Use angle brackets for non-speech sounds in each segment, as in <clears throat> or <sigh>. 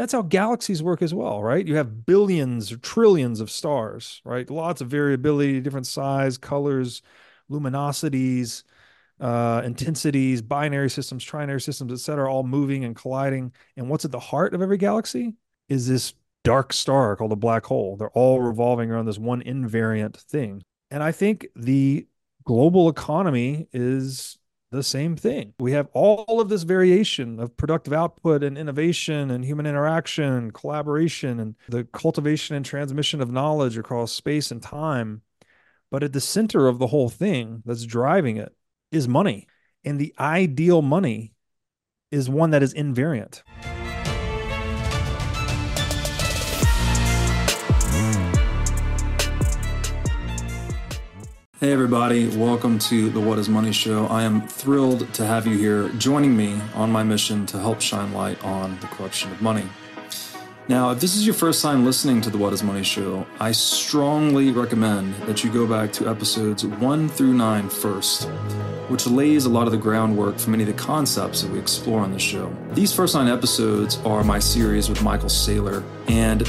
That's how galaxies work as well, right? You have billions or trillions of stars, right? Lots of variability, different size, colors, luminosities, uh, intensities, binary systems, trinary systems, et cetera, all moving and colliding. And what's at the heart of every galaxy is this dark star called a black hole. They're all revolving around this one invariant thing. And I think the global economy is the same thing. We have all of this variation of productive output and innovation and human interaction and collaboration and the cultivation and transmission of knowledge across space and time. But at the center of the whole thing that's driving it is money. And the ideal money is one that is invariant. Hey, everybody, welcome to the What is Money Show. I am thrilled to have you here joining me on my mission to help shine light on the corruption of money. Now, if this is your first time listening to the What is Money Show, I strongly recommend that you go back to episodes one through nine first, which lays a lot of the groundwork for many of the concepts that we explore on the show. These first nine episodes are my series with Michael Saylor, and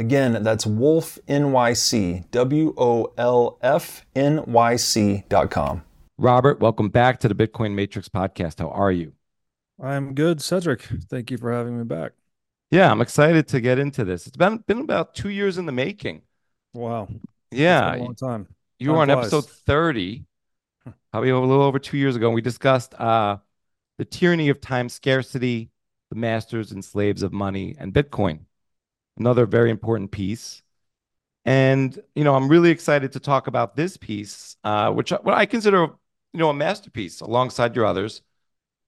Again, that's Wolf NYC, W O L F N Y C dot com. Robert, welcome back to the Bitcoin Matrix podcast. How are you? I'm good, Cedric. Thank you for having me back. Yeah, I'm excited to get into this. It's been been about two years in the making. Wow. Yeah. a long time. You Time were on flies. episode 30, probably a little over two years ago, and we discussed uh, the tyranny of time scarcity, the masters and slaves of money, and Bitcoin. Another very important piece. And you know, I'm really excited to talk about this piece, uh, which what I consider, you know, a masterpiece alongside your others,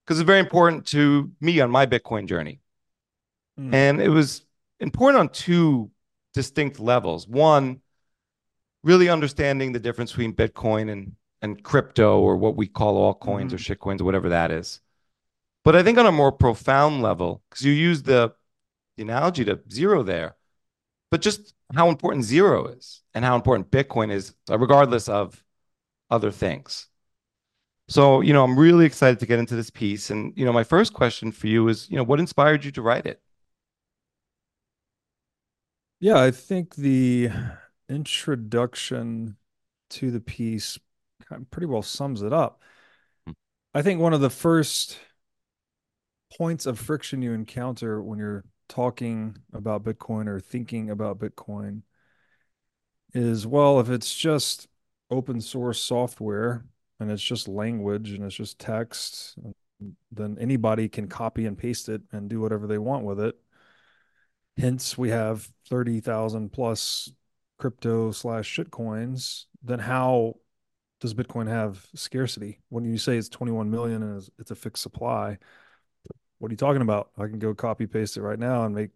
because it's very important to me on my Bitcoin journey. Mm. And it was important on two distinct levels. One, really understanding the difference between Bitcoin and and crypto or what we call all altcoins or shitcoins or whatever that is. But I think on a more profound level, because you use the, the analogy to zero there, but just how important zero is and how important Bitcoin is, uh, regardless of other things. So, you know, I'm really excited to get into this piece. And, you know, my first question for you is, you know, what inspired you to write it? Yeah, I think the introduction to the piece pretty well sums it up. Hmm. I think one of the first points of friction you encounter when you're talking about Bitcoin or thinking about Bitcoin is, well, if it's just open source software and it's just language and it's just text, then anybody can copy and paste it and do whatever they want with it. Hence, we have 30,000 plus crypto slash shit coins. Then how does Bitcoin have scarcity? When you say it's 21 million and it's a fixed supply, what are you talking about? I can go copy paste it right now and make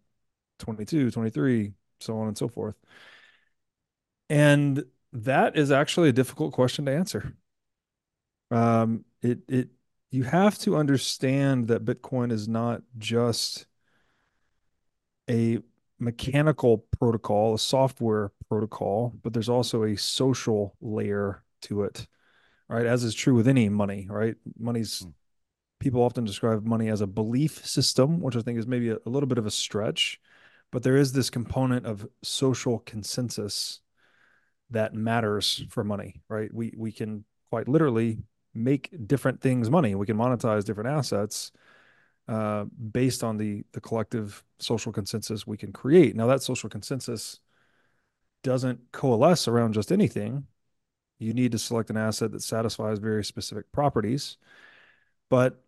22, 23, so on and so forth. And that is actually a difficult question to answer. Um, it it you have to understand that Bitcoin is not just a mechanical protocol, a software protocol, but there's also a social layer to it, right? As is true with any money, right? Money's mm. People often describe money as a belief system, which I think is maybe a, a little bit of a stretch, but there is this component of social consensus that matters for money, right? We we can quite literally make different things money. We can monetize different assets uh, based on the the collective social consensus we can create. Now that social consensus doesn't coalesce around just anything. You need to select an asset that satisfies very specific properties. But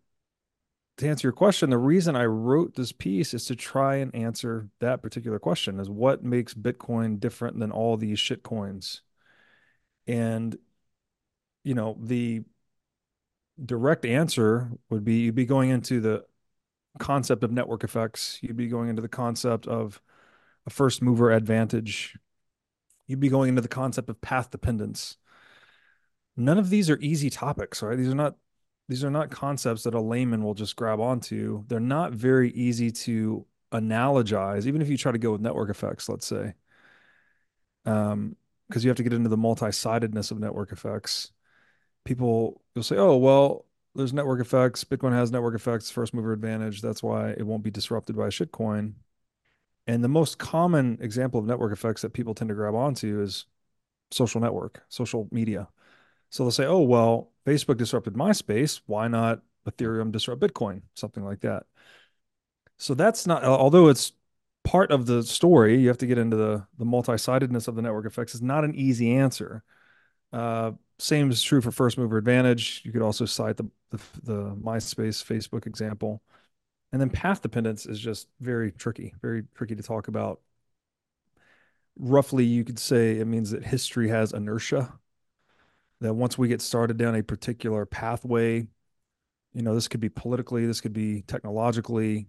to answer your question, the reason I wrote this piece is to try and answer that particular question is what makes Bitcoin different than all these shit coins? And you know, the direct answer would be you'd be going into the concept of network effects. You'd be going into the concept of a first mover advantage. You'd be going into the concept of path dependence. None of these are easy topics, right? These are not these are not concepts that a layman will just grab onto. They're not very easy to analogize, even if you try to go with network effects, let's say. Um, because you have to get into the multi-sidedness of network effects. People you'll say, "Oh, well, there's network effects. Bitcoin has network effects, first mover advantage. That's why it won't be disrupted by a shitcoin. And the most common example of network effects that people tend to grab onto is social network, social media. So they'll say, oh, well, Facebook disrupted MySpace. Why not Ethereum disrupt Bitcoin? Something like that. So that's not, although it's part of the story, you have to get into the, the multi sidedness of the network effects, is not an easy answer. Uh, same is true for first mover advantage. You could also cite the, the, the MySpace, Facebook example. And then path dependence is just very tricky, very tricky to talk about. Roughly, you could say it means that history has inertia. That once we get started down a particular pathway, you know, this could be politically, this could be technologically,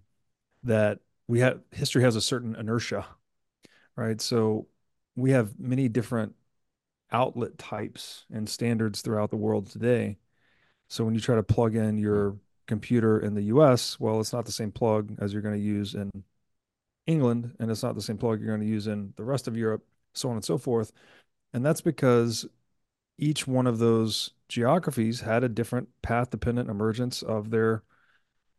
that we have history has a certain inertia, right? So we have many different outlet types and standards throughout the world today. So when you try to plug in your computer in the US, well, it's not the same plug as you're going to use in England, and it's not the same plug you're going to use in the rest of Europe, so on and so forth. And that's because each one of those geographies had a different path dependent emergence of their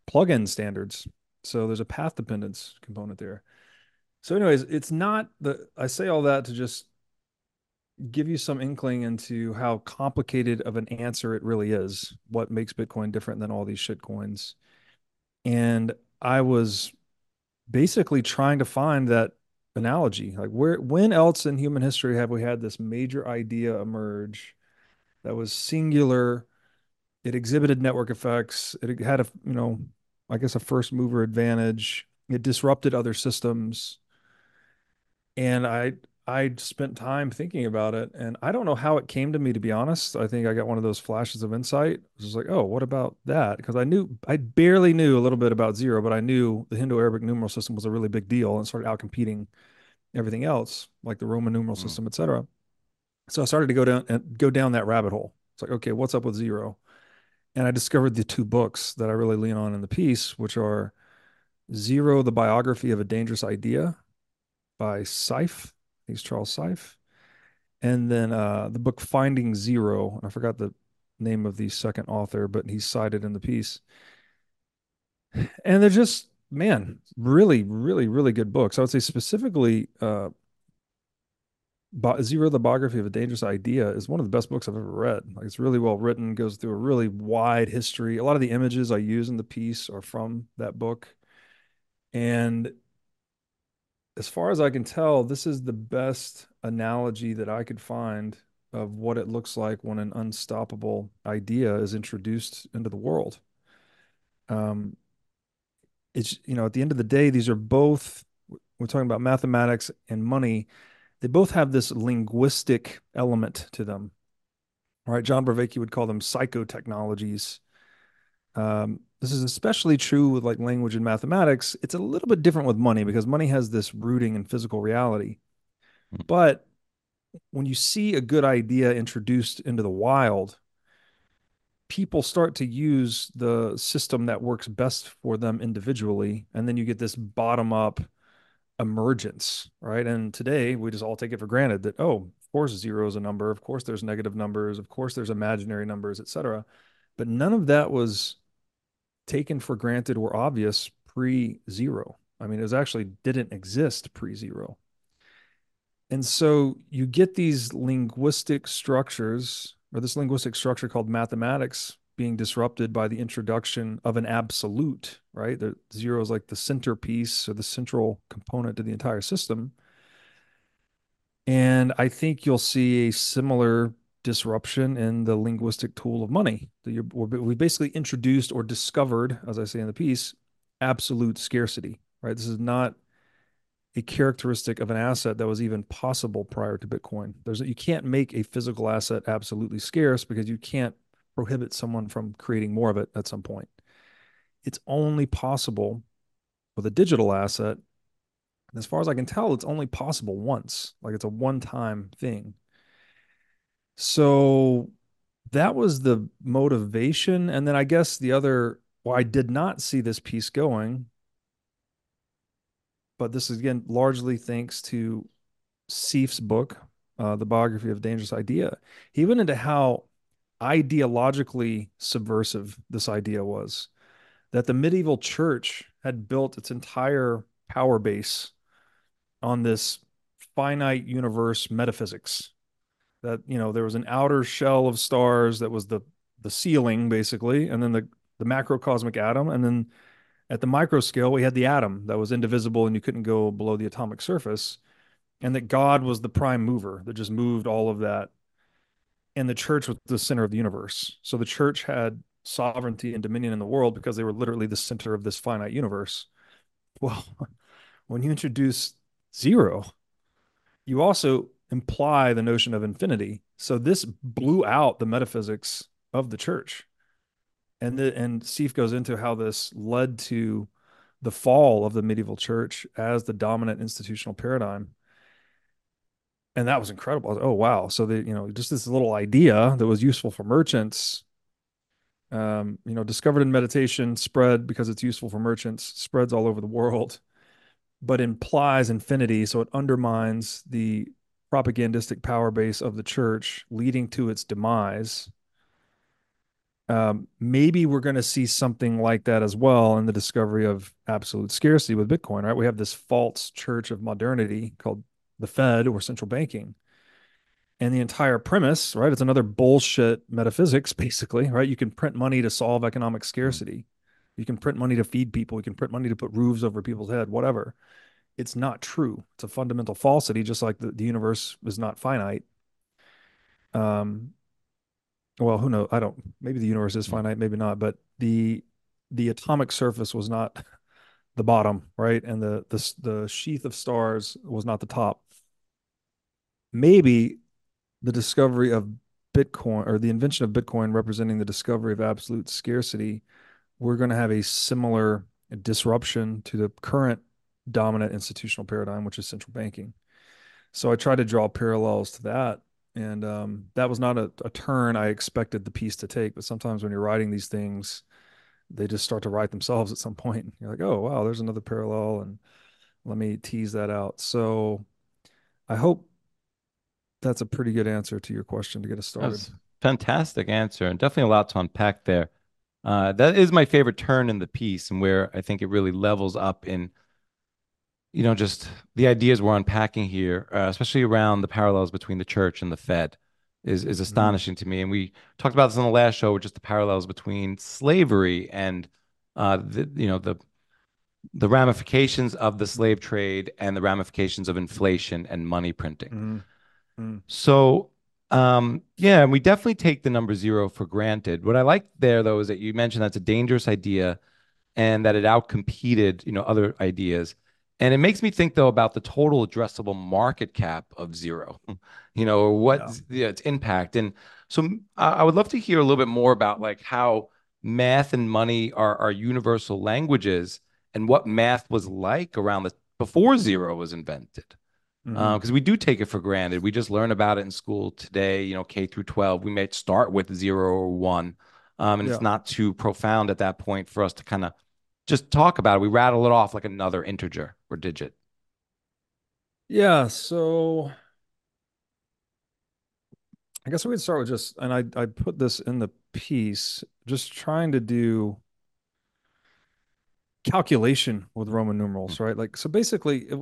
plugin standards. So there's a path dependence component there. So, anyways, it's not the I say all that to just give you some inkling into how complicated of an answer it really is. What makes Bitcoin different than all these shit coins? And I was basically trying to find that analogy. Like where when else in human history have we had this major idea emerge that was singular? It exhibited network effects. It had a, you know, I guess a first mover advantage. It disrupted other systems. And I I spent time thinking about it, and I don't know how it came to me. To be honest, I think I got one of those flashes of insight. It was like, oh, what about that? Because I knew I barely knew a little bit about zero, but I knew the Hindu-Arabic numeral system was a really big deal and started out competing everything else, like the Roman numeral mm. system, etc. So I started to go down and go down that rabbit hole. It's like, okay, what's up with zero? And I discovered the two books that I really lean on in the piece, which are Zero: The Biography of a Dangerous Idea by Seife He's Charles Seife. And then uh, the book Finding Zero. I forgot the name of the second author, but he's cited in the piece. And they're just, man, really, really, really good books. I would say specifically, uh, Zero, the biography of a dangerous idea, is one of the best books I've ever read. Like it's really well written, goes through a really wide history. A lot of the images I use in the piece are from that book, and as far as I can tell, this is the best analogy that I could find of what it looks like when an unstoppable idea is introduced into the world. Um, it's you know at the end of the day, these are both we're talking about mathematics and money. They both have this linguistic element to them. All right, John Vervaeke would call them psychotechnologies. Um, this is especially true with like language and mathematics. It's a little bit different with money because money has this rooting in physical reality. Mm. But when you see a good idea introduced into the wild, people start to use the system that works best for them individually. And then you get this bottom up emergence, right? And today we just all take it for granted that, oh, of course, zero is a number. Of course, there's negative numbers. Of course, there's imaginary numbers, et cetera. But none of that was taken for granted or obvious pre zero. I mean, it was actually didn't exist pre zero. And so you get these linguistic structures, or this linguistic structure called mathematics, being disrupted by the introduction of an absolute, right? The zero is like the centerpiece or the central component to the entire system. And I think you'll see a similar disruption in the linguistic tool of money. We basically introduced or discovered, as I say in the piece, absolute scarcity, right? This is not a characteristic of an asset that was even possible prior to Bitcoin. There's you can't make a physical asset absolutely scarce because you can't prohibit someone from creating more of it at some point. It's only possible with a digital asset. And as far as I can tell, it's only possible once. Like it's a one-time thing. So that was the motivation. And then I guess the other, well, I did not see this piece going, but this is again largely thanks to Seife's book, uh, The Biography of Dangerous Idea. He went into how ideologically subversive this idea was that the medieval church had built its entire power base on this finite universe metaphysics that you know there was an outer shell of stars that was the the ceiling basically and then the the macrocosmic atom and then at the micro scale we had the atom that was indivisible and you couldn't go below the atomic surface and that god was the prime mover that just moved all of that and the church was the center of the universe. So the church had sovereignty and dominion in the world because they were literally the center of this finite universe. Well <laughs> when you introduce zero you also imply the notion of infinity. So this blew out the metaphysics of the church. And the, and Seife goes into how this led to the fall of the medieval church as the dominant institutional paradigm. And that was incredible. Was, oh wow. So the, you know, just this little idea that was useful for merchants um, you know, discovered in meditation, spread because it's useful for merchants, spreads all over the world, but implies infinity. So it undermines the propagandistic power base of the church leading to its demise. Um, maybe we're going to see something like that as well in the discovery of absolute scarcity with Bitcoin, right? We have this false church of modernity called the Fed or central banking. And the entire premise, right? It's another bullshit metaphysics, <laughs> basically, right? You can print money to solve economic scarcity. You can print money to feed people. You can print money to put roofs over people's head, whatever it's not true. It's a fundamental falsity, just like the, the universe is not finite. Um, well, who knows? I don't. Maybe the universe is finite, maybe not. But the the atomic surface was not <laughs> the bottom, right? And the the the sheath of stars was not the top. Maybe the discovery of Bitcoin or the invention of Bitcoin representing the discovery of absolute scarcity, we're going to have a similar disruption to the current dominant institutional paradigm, which is central banking. So I tried to draw parallels to that. And um, that was not a, a, turn I expected the piece to take. But sometimes when you're writing these things, they just start to write themselves at some point. You're like, oh, wow, there's another parallel. And let me tease that out. So I hope that's a pretty good answer to your question to get us started. fantastic answer and definitely a lot to unpack there. Uh, that is my favorite turn in the piece and where I think it really levels up in you know, just the ideas we're unpacking here, uh, especially around the parallels between the church and the Fed, is is mm-hmm. astonishing mm-hmm. to me. And we talked about this on the last show, just the parallels between slavery and, uh, the, you know, the the ramifications of the slave trade and the ramifications of inflation and money printing. Mm-hmm. Mm-hmm. So, um, yeah, and we definitely take the number zero for granted. What I like there, though, is that you mentioned that's a dangerous idea, and that it outcompeted, you know, other ideas. And it makes me think though about the total addressable market cap of zero, <laughs> you know, or what yeah. its impact. And so I would love to hear a little bit more about like how math and money are, are universal languages and what math was like around the before zero was invented. because Mhm. we do take it for granted. We just learn about it in school today, you know, K through 12. We may start with zero or one, um, and Yeah. it's not too profound at that point for us to kind of just talk about it. We rattle it off like another integer or digit. Yeah, so I guess we could start with just, and I I put this in the piece, just trying to do calculation with Roman numerals, right? Like, so basically, it,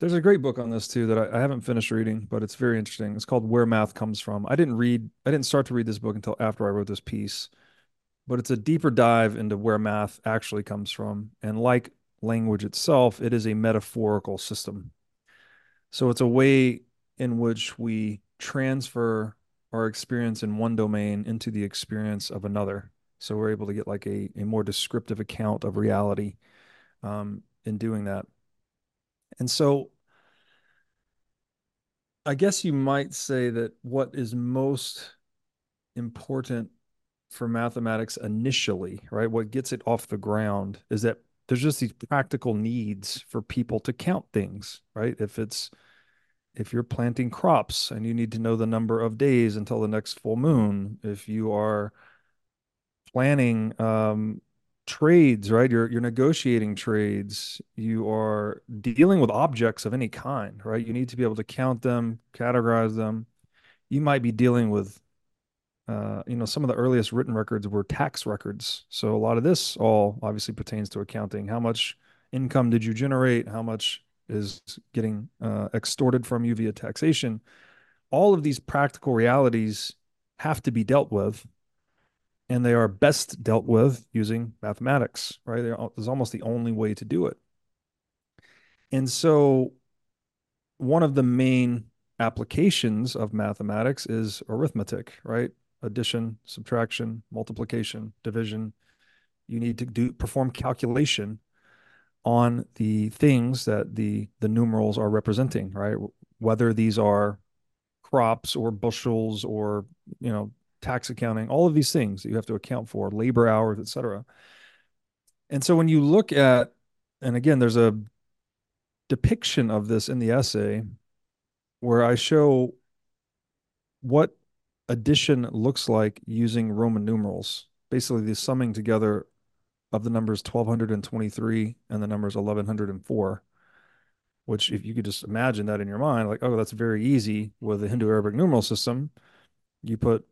there's a great book on this too that I, I haven't finished reading, but it's very interesting. It's called Where Math Comes From. I didn't read, I didn't start to read this book until after I wrote this piece, but it's a deeper dive into where math actually comes from. And like language itself, it is a metaphorical system. So it's a way in which we transfer our experience in one domain into the experience of another. So we're able to get like a, a more descriptive account of reality um, in doing that. And so I guess you might say that what is most important for mathematics initially, right? What gets it off the ground is that there's just these practical needs for people to count things, right? If it's if you're planting crops and you need to know the number of days until the next full moon, if you are planning um, trades, right? You're you're negotiating trades. You are dealing with objects of any kind, right? You need to be able to count them, categorize them. You might be dealing with, uh, you know, some of the earliest written records were tax records. So a lot of this all obviously pertains to accounting. How much income did you generate? How much is getting uh, extorted from you via taxation? All of these practical realities have to be dealt with and they are best dealt with using mathematics, right? It's almost the only way to do it. And so, one of the main applications of mathematics is arithmetic, right? Addition, subtraction, multiplication, division. You need to do perform calculation on the things that the the numerals are representing, right? Whether these are crops or bushels or you know tax accounting, all of these things that you have to account for, labor hours, et cetera. And so when you look at, and again, there's a depiction of this in the essay where I show what addition looks like using Roman numerals, basically the summing together of the numbers 1223 and the numbers 1104 which if you could just imagine that in your mind like oh that's very easy with the Hindu Arabic numeral system you put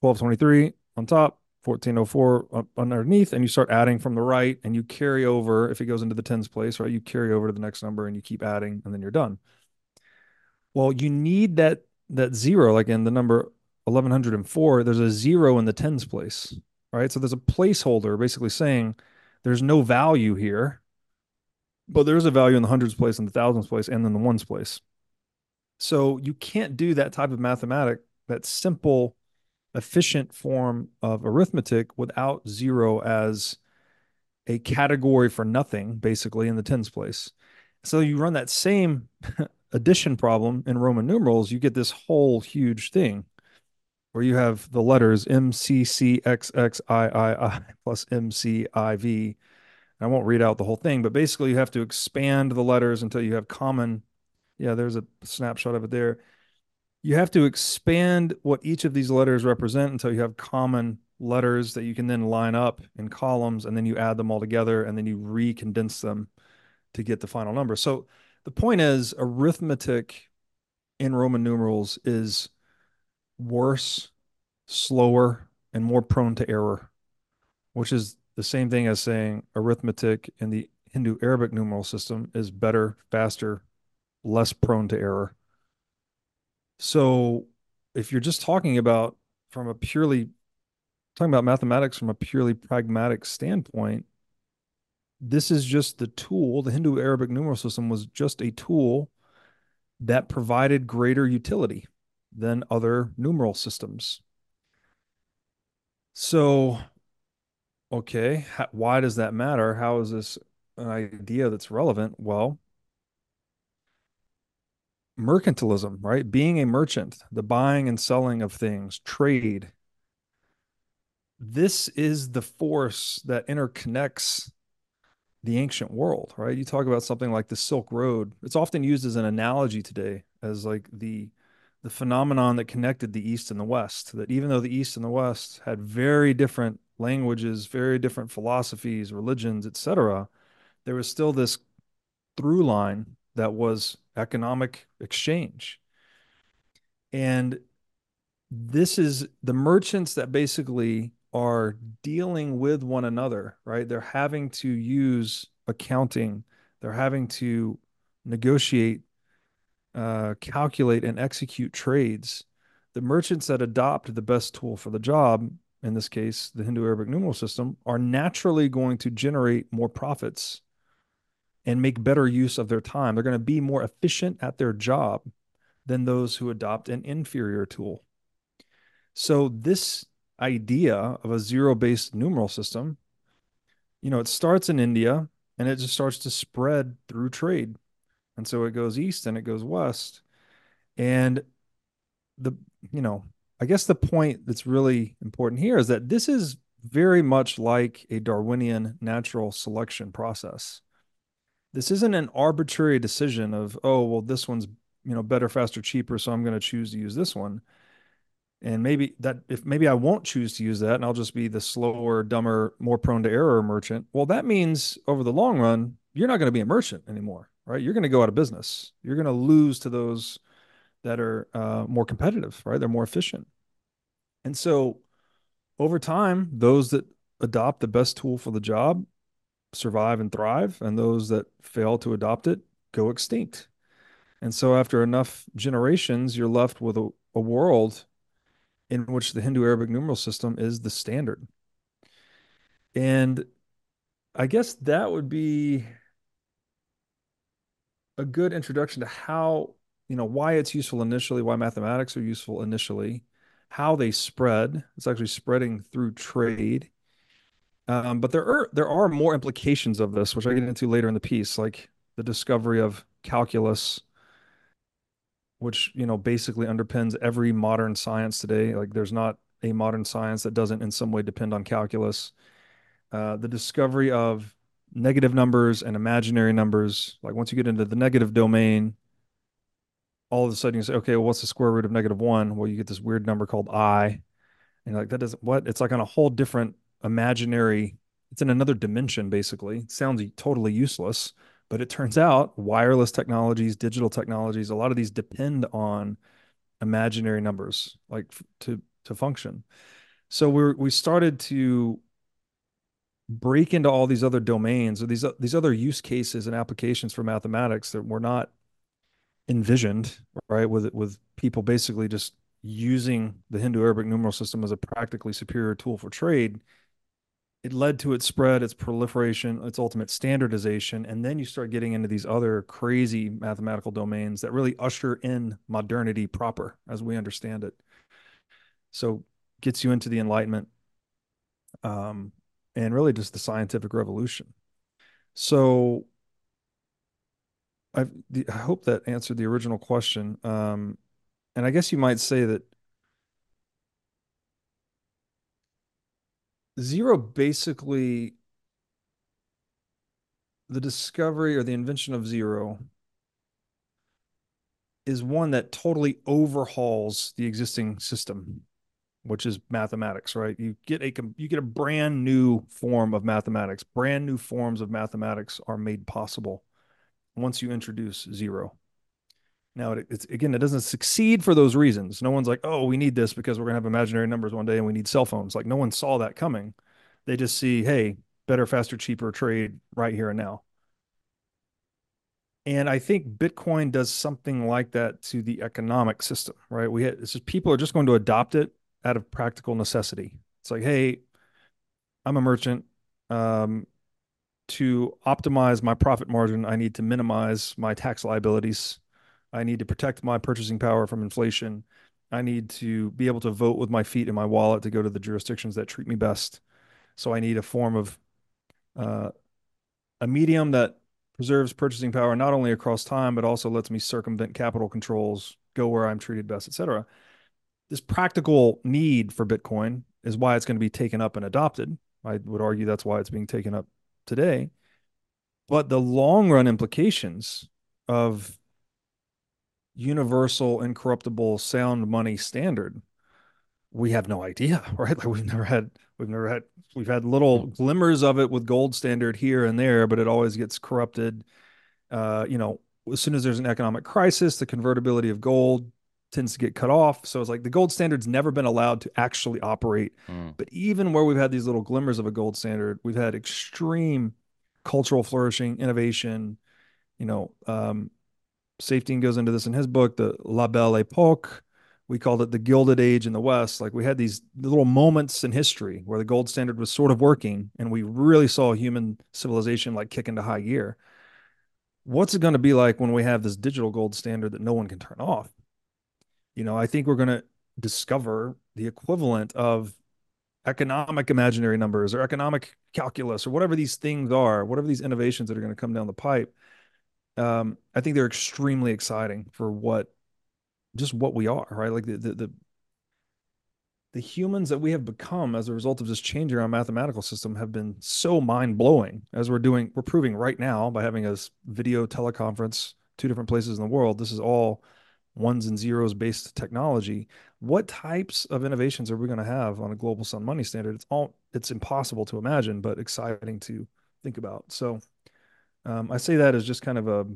1223 on top, 1404 underneath, and you start adding from the right and you carry over. If it goes into the tens place, right, you carry over to the next number and you keep adding and then you're done. Well, you need that that zero, like in the number 1104, there's a zero in the tens place, right? So there's a placeholder basically saying there's no value here, but there's a value in the hundreds place and the thousands place and then the ones place. So you can't do that type of mathematic, that simple efficient form of arithmetic without zero as a category for nothing, basically, in the tens place. So you run that same <laughs> addition problem in Roman numerals, you get this whole huge thing where you have the letters M C C X X I I I <laughs> plus M C I V. I won't read out the whole thing, but basically you have to expand the letters until you have common. Yeah, there's a snapshot of it there you have to expand what each of these letters represent until you have common letters that you can then line up in columns and then you add them all together and then you recondense them to get the final number. So the point is arithmetic in Roman numerals is worse, slower, and more prone to error, which is the same thing as saying arithmetic in the Hindu Arabic numeral system is better, faster, less prone to error. So if you're just talking about from a purely talking about mathematics from a purely pragmatic standpoint, this is just the tool. The Hindu Arabic numeral system was just a tool that provided greater utility than other numeral systems. So, okay, why does that matter? How is this an idea that's relevant? Well, mercantilism, right? Being a merchant, the buying and selling of things, trade. This is the force that interconnects the ancient world, right? You talk about something like the Silk Road. It's often used as an analogy today as like the the phenomenon that connected the East and the West. That even though the East and the West had very different languages, very different philosophies, religions, etc., there was still this through line that was economic exchange. And this is the merchants that basically are dealing with one another, right? They're having to use accounting, they're having to negotiate, uh, calculate, and execute trades. The merchants that adopt the best tool for the job, in this case, the Hindu Arabic numeral system, are naturally going to generate more profits and make better use of their time. They're going to be more efficient at their job than those who adopt an inferior tool. So, this idea of a zero based numeral system, you know, it starts in India and it just starts to spread through trade. And so it goes east and it goes west. And the, you know, I guess the point that's really important here is that this is very much like a Darwinian natural selection process. This isn't an arbitrary decision of, oh, well, this one's, you know, better, faster, cheaper, so I'm going to choose to use this one and maybe that if maybe I won't choose to use that and I'll just be the slower, dumber, more prone to error merchant. Well, that means over the long run, you're not going to be a merchant anymore, right? You're going to go out of business. You're going to lose to those that are uh, more competitive, right? They're more efficient. And so over time, those that adopt the best tool for the job survive and thrive, and those that fail to adopt it go extinct. And so after enough generations, you're left with a, a world in which the Hindu Arabic numeral system is the standard. And I guess that would be a good introduction to how, you know, why it's useful initially, why mathematics are useful initially, how they spread. It's actually spreading through trade. Um, but there are there are more implications of this, which I get into later in the piece, like the discovery of calculus, which you know basically underpins every modern science today. Like there's not a modern science that doesn't in some way depend on calculus. Uh, the discovery of negative numbers and imaginary numbers. Like once you get into the negative domain, all of a sudden you say, okay, well, what's the square root of negative one? Well, you get this weird number called i, and like that doesn't what? It's like on a whole different imaginary. It's in another dimension, basically. It sounds totally useless, but it turns out wireless technologies, digital technologies, a lot of these depend on imaginary numbers like to to function. So we we started to break into all these other domains or these these other use cases and applications for mathematics that were not envisioned, right? With with people basically just using the Hindu Arabic numeral system as a practically superior tool for trade it led to its spread, its proliferation, its ultimate standardization. And then you start getting into these other crazy mathematical domains that really usher in modernity proper as we understand it. So gets you into the Enlightenment um, and really just the scientific revolution. So I've, I hope that answered the original question. Um, and I guess you might say that Zero basically the discovery or the invention of zero is one that totally overhauls the existing system which is mathematics right? You get a you get a brand new form of mathematics. Brand new forms of mathematics are made possible once you introduce zero now, it, it's again, it doesn't succeed for those reasons. No one's like, oh, we need this because we're going to have imaginary numbers one day and we need cell phones. Like, no one saw that coming. They just see, hey, better, faster, cheaper trade right here and now. And I think Bitcoin does something like that to the economic system, right? We it's just people are just going to adopt it out of practical necessity. It's like, hey, I'm a merchant. Um, to optimize my profit margin, I need to minimize my tax liabilities I need to protect my purchasing power from inflation. I need to be able to vote with my feet in my wallet to go to the jurisdictions that treat me best. So I need a form of uh, a medium that preserves purchasing power not only across time but also lets me circumvent capital controls, go where I'm treated best, etc. This practical need for Bitcoin is why it's going to be taken up and adopted. I would argue that's why it's being taken up today. but the long run implications of universal incorruptible sound money standard we have no idea <laughs> right? Like we've never had we've never had we've had little glimmers of it with gold standard here and there but it always gets corrupted. Uh, you know as soon as there's an economic crisis the convertibility of gold tends to get cut off. So it's like the gold standard's never been allowed to actually operate. Mm. but even where we've had these little glimmers of a gold standard we've had extreme cultural flourishing innovation you know um Saifedean goes into this in his book, the La Belle Epoque. We called it the Gilded Age in the West. Like we had these little moments in history where the gold standard was sort of working, and we really saw human civilization like kick into high gear. What's it going to be like when we have this digital gold standard that no one can turn off? You know, I think we're going to discover the equivalent of economic imaginary numbers or economic calculus or whatever these things are, whatever these innovations that are going to come down the pipe um, I think they're extremely exciting for what just what we are, right? Like the, the the the humans that we have become as a result of this change in our mathematical system have been so mind blowing. As we're doing, we're proving right now by having a video teleconference two different places in the world. This is all ones and zeros based technology. What types of innovations are we going to have on a global sun money standard? It's all it's impossible to imagine, but exciting to think about. So um, I say that as just kind of a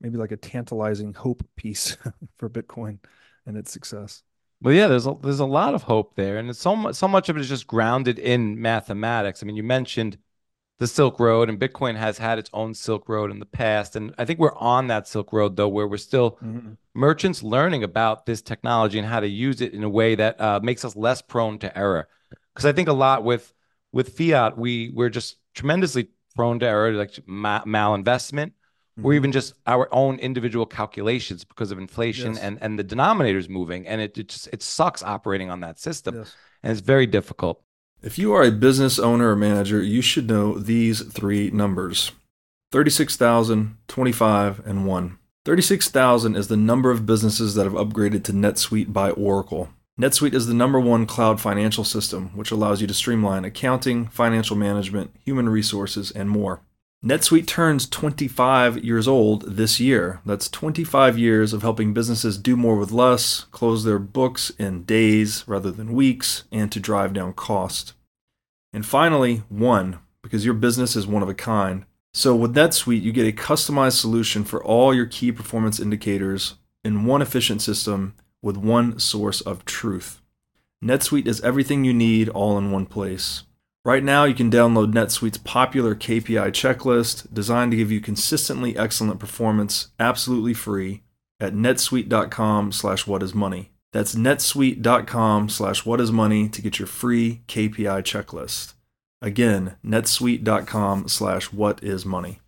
maybe like a tantalizing hope piece <laughs> for Bitcoin and its success. Well, yeah, there's a, there's a lot of hope there, and it's so much so much of it is just grounded in mathematics. I mean, you mentioned the Silk Road, and Bitcoin has had its own Silk Road in the past, and I think we're on that Silk Road though, where we're still Mhm. merchants learning about this technology and how to use it in a way that uh, makes us less prone to error. Because I think a lot with with fiat, we we're just tremendously prone to error, like ma- malinvestment, or Mhm. even just our own individual calculations because of inflation Yes. and and the denominator's moving, and it, it just it sucks operating on that system, Yes. and it's very difficult. If you are a business owner or manager, you should know these three numbers 36,000, 25, and 1. 36,000 is the number of businesses that have upgraded to NetSuite by Oracle. NetSuite is the number one cloud financial system, which allows you to streamline accounting, financial management, human resources, and more. NetSuite turns 25 years old this year. That's 25 years of helping businesses do more with less, close their books in days rather than weeks, and to drive down cost. And finally, one, because your business is one of a kind. So with NetSuite, you get a customized solution for all your key performance indicators in one efficient system with one source of truth. NetSuite is everything you need all in one place. Right now, you can download NetSuite's popular KPI checklist designed to give you consistently excellent performance absolutely free at netsuite.com slash whatismoney. That's netsuite.com slash whatismoney to get your free KPI checklist. Again, netsuite.com slash whatismoney.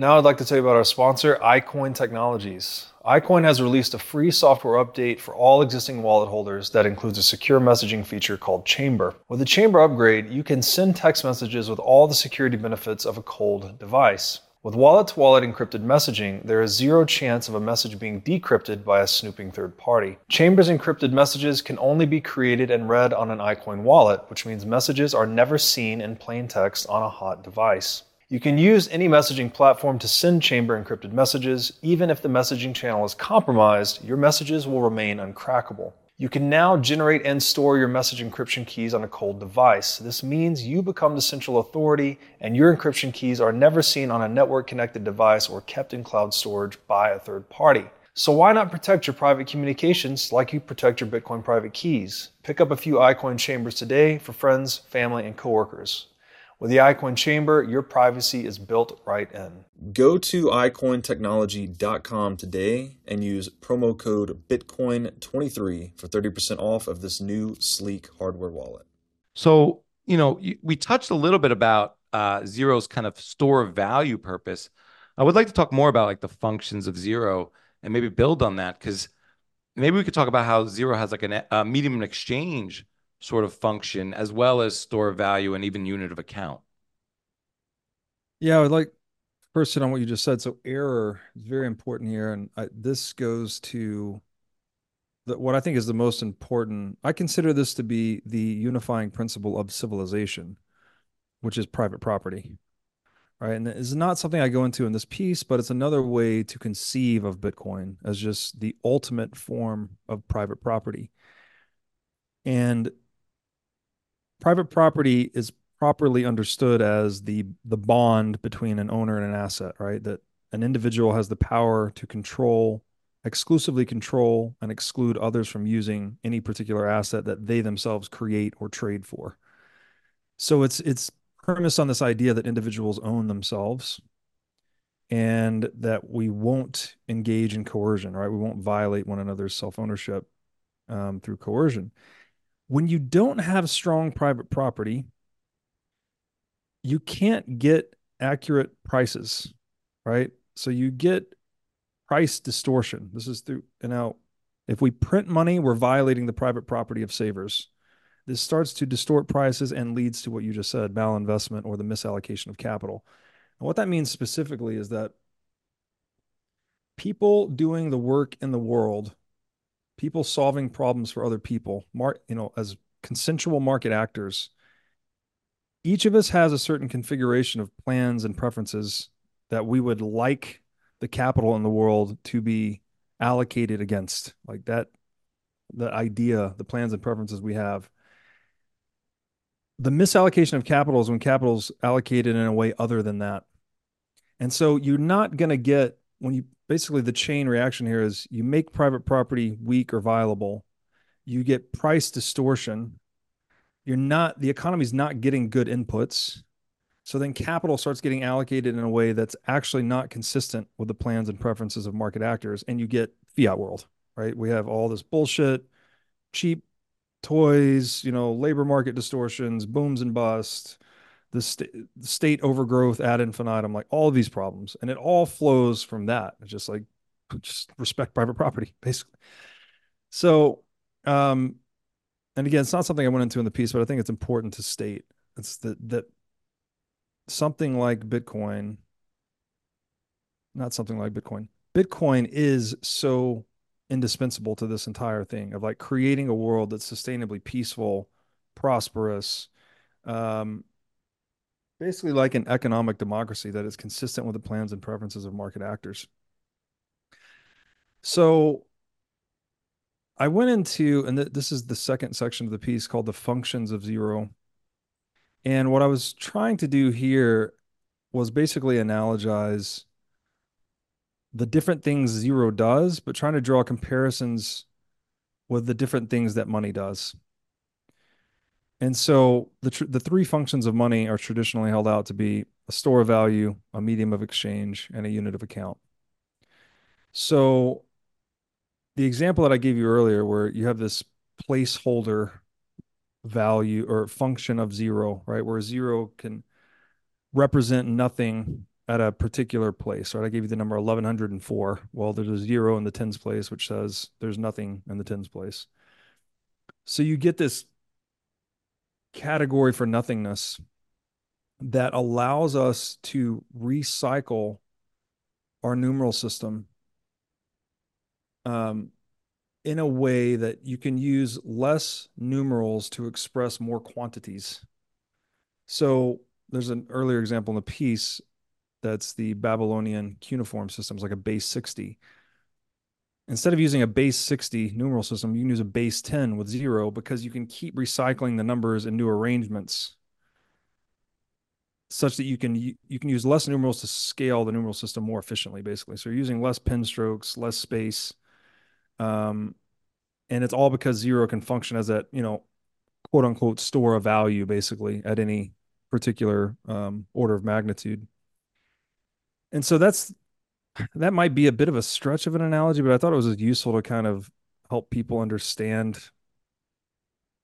Now I'd like to tell you about our sponsor, iCoin Technologies. iCoin has released a free software update for all existing wallet holders that includes a secure messaging feature called Chamber. With the Chamber upgrade, you can send text messages with all the security benefits of a cold device. With wallet to wallet encrypted messaging, there is zero chance of a message being decrypted by a snooping third party. Chamber's encrypted messages can only be created and read on an iCoin wallet, which means messages are never seen in plain text on a hot device. You can use any messaging platform to send Chamber encrypted messages. Even if the messaging channel is compromised, your messages will remain uncrackable. You can now generate and store your message encryption keys on a cold device. This means you become the central authority and your encryption keys are never seen on a network connected device or kept in cloud storage by a third party. So why not protect your private communications like you protect your Bitcoin private keys? Pick up a few iCoin chambers today for friends, family, and coworkers. With the iCoin chamber, your privacy is built right in. Go to iCoinTechnology.com today and use promo code Bitcoin23 for 30% off of this new sleek hardware wallet. So, you know, we touched a little bit about uh, Zero's kind of store of value purpose. I would like to talk more about like the functions of Zero and maybe build on that because maybe we could talk about how Zero has like an, a medium of exchange sort of function as well as store value and even unit of account. Yeah, I would like first hit on what you just said. So error is very important here, and I, this goes to the, what I think is the most important. I consider this to be the unifying principle of civilization, which is private property. right? And it's not something I go into in this piece, but it's another way to conceive of Bitcoin as just the ultimate form of private property. And private property is properly understood as the the bond between an owner and an asset, right? That an individual has the power to control exclusively control and exclude others from using any particular asset that they themselves create or trade for. So it's it's premise on this idea that individuals own themselves and that we won't engage in coercion, right? We won't violate one another's self ownership um, through coercion. When you don't have strong private property, you can't get accurate prices, right? So you get price distortion. This is through, and now if we print money, we're violating the private property of savers. This starts to distort prices and leads to what you just said, malinvestment or the misallocation of capital. And what that means specifically is that people doing the work in the world, people solving problems for other people, you know, as consensual market actors, each of us has a certain configuration of plans and preferences that we would like the capital in the world to be allocated against like that the idea the plans and preferences we have the misallocation of capital is when capital is allocated in a way other than that. And so you're not going to get when you basically the chain reaction here is you make private property weak or viable, you get price distortion. You're not the economy's not getting good inputs. So then capital starts getting allocated in a way that's actually not consistent with the plans and preferences of market actors and you get fiat world, right? We have all this bullshit, cheap toys, you know, labor market distortions, booms and busts, the, st- state overgrowth ad infinitum, like all of these problems. And it all flows from that. It's just like, just respect private property, <laughs> basically. So, um, and again, it's not something I went into in the piece, but I think it's important to state. It's that that something like Bitcoin, not something like Bitcoin, Bitcoin is so indispensable to this entire thing of like creating a world that's sustainably peaceful, prosperous, um, basically like an economic democracy that is consistent with the plans and preferences of market actors. So I went into, and th- this is the second section of the piece called the functions of zero. And what I was trying to do here was basically analogize the different things zero does, but trying to draw comparisons with the different things that money does. And so the tr- the three functions of money are traditionally held out to be a store of value, a medium of exchange, and a unit of account. So the example that I gave you earlier, where you have this placeholder value or function of zero, right, where zero can represent nothing at a particular place, right? I gave you the number 1104. Well, there's a zero in the tens place, which says there's nothing in the tens place. So you get this category for nothingness that allows us to recycle our numeral system um, in a way that you can use less numerals to express more quantities. So there's an earlier example in the piece that's the Babylonian cuneiform system. It's like a base 60. Instead of using a base 60 numeral system, you can use a base 10 with zero because you can keep recycling the numbers in new arrangements such that you can you can use less numerals to scale the numeral system more efficiently basically. So you're using less pen strokes less space um, and it's all because zero can function as that you know quote unquote store of value basically at any particular um, order of magnitude. And so that's that might be a bit of a stretch of an analogy, but I thought it was useful to kind of help people understand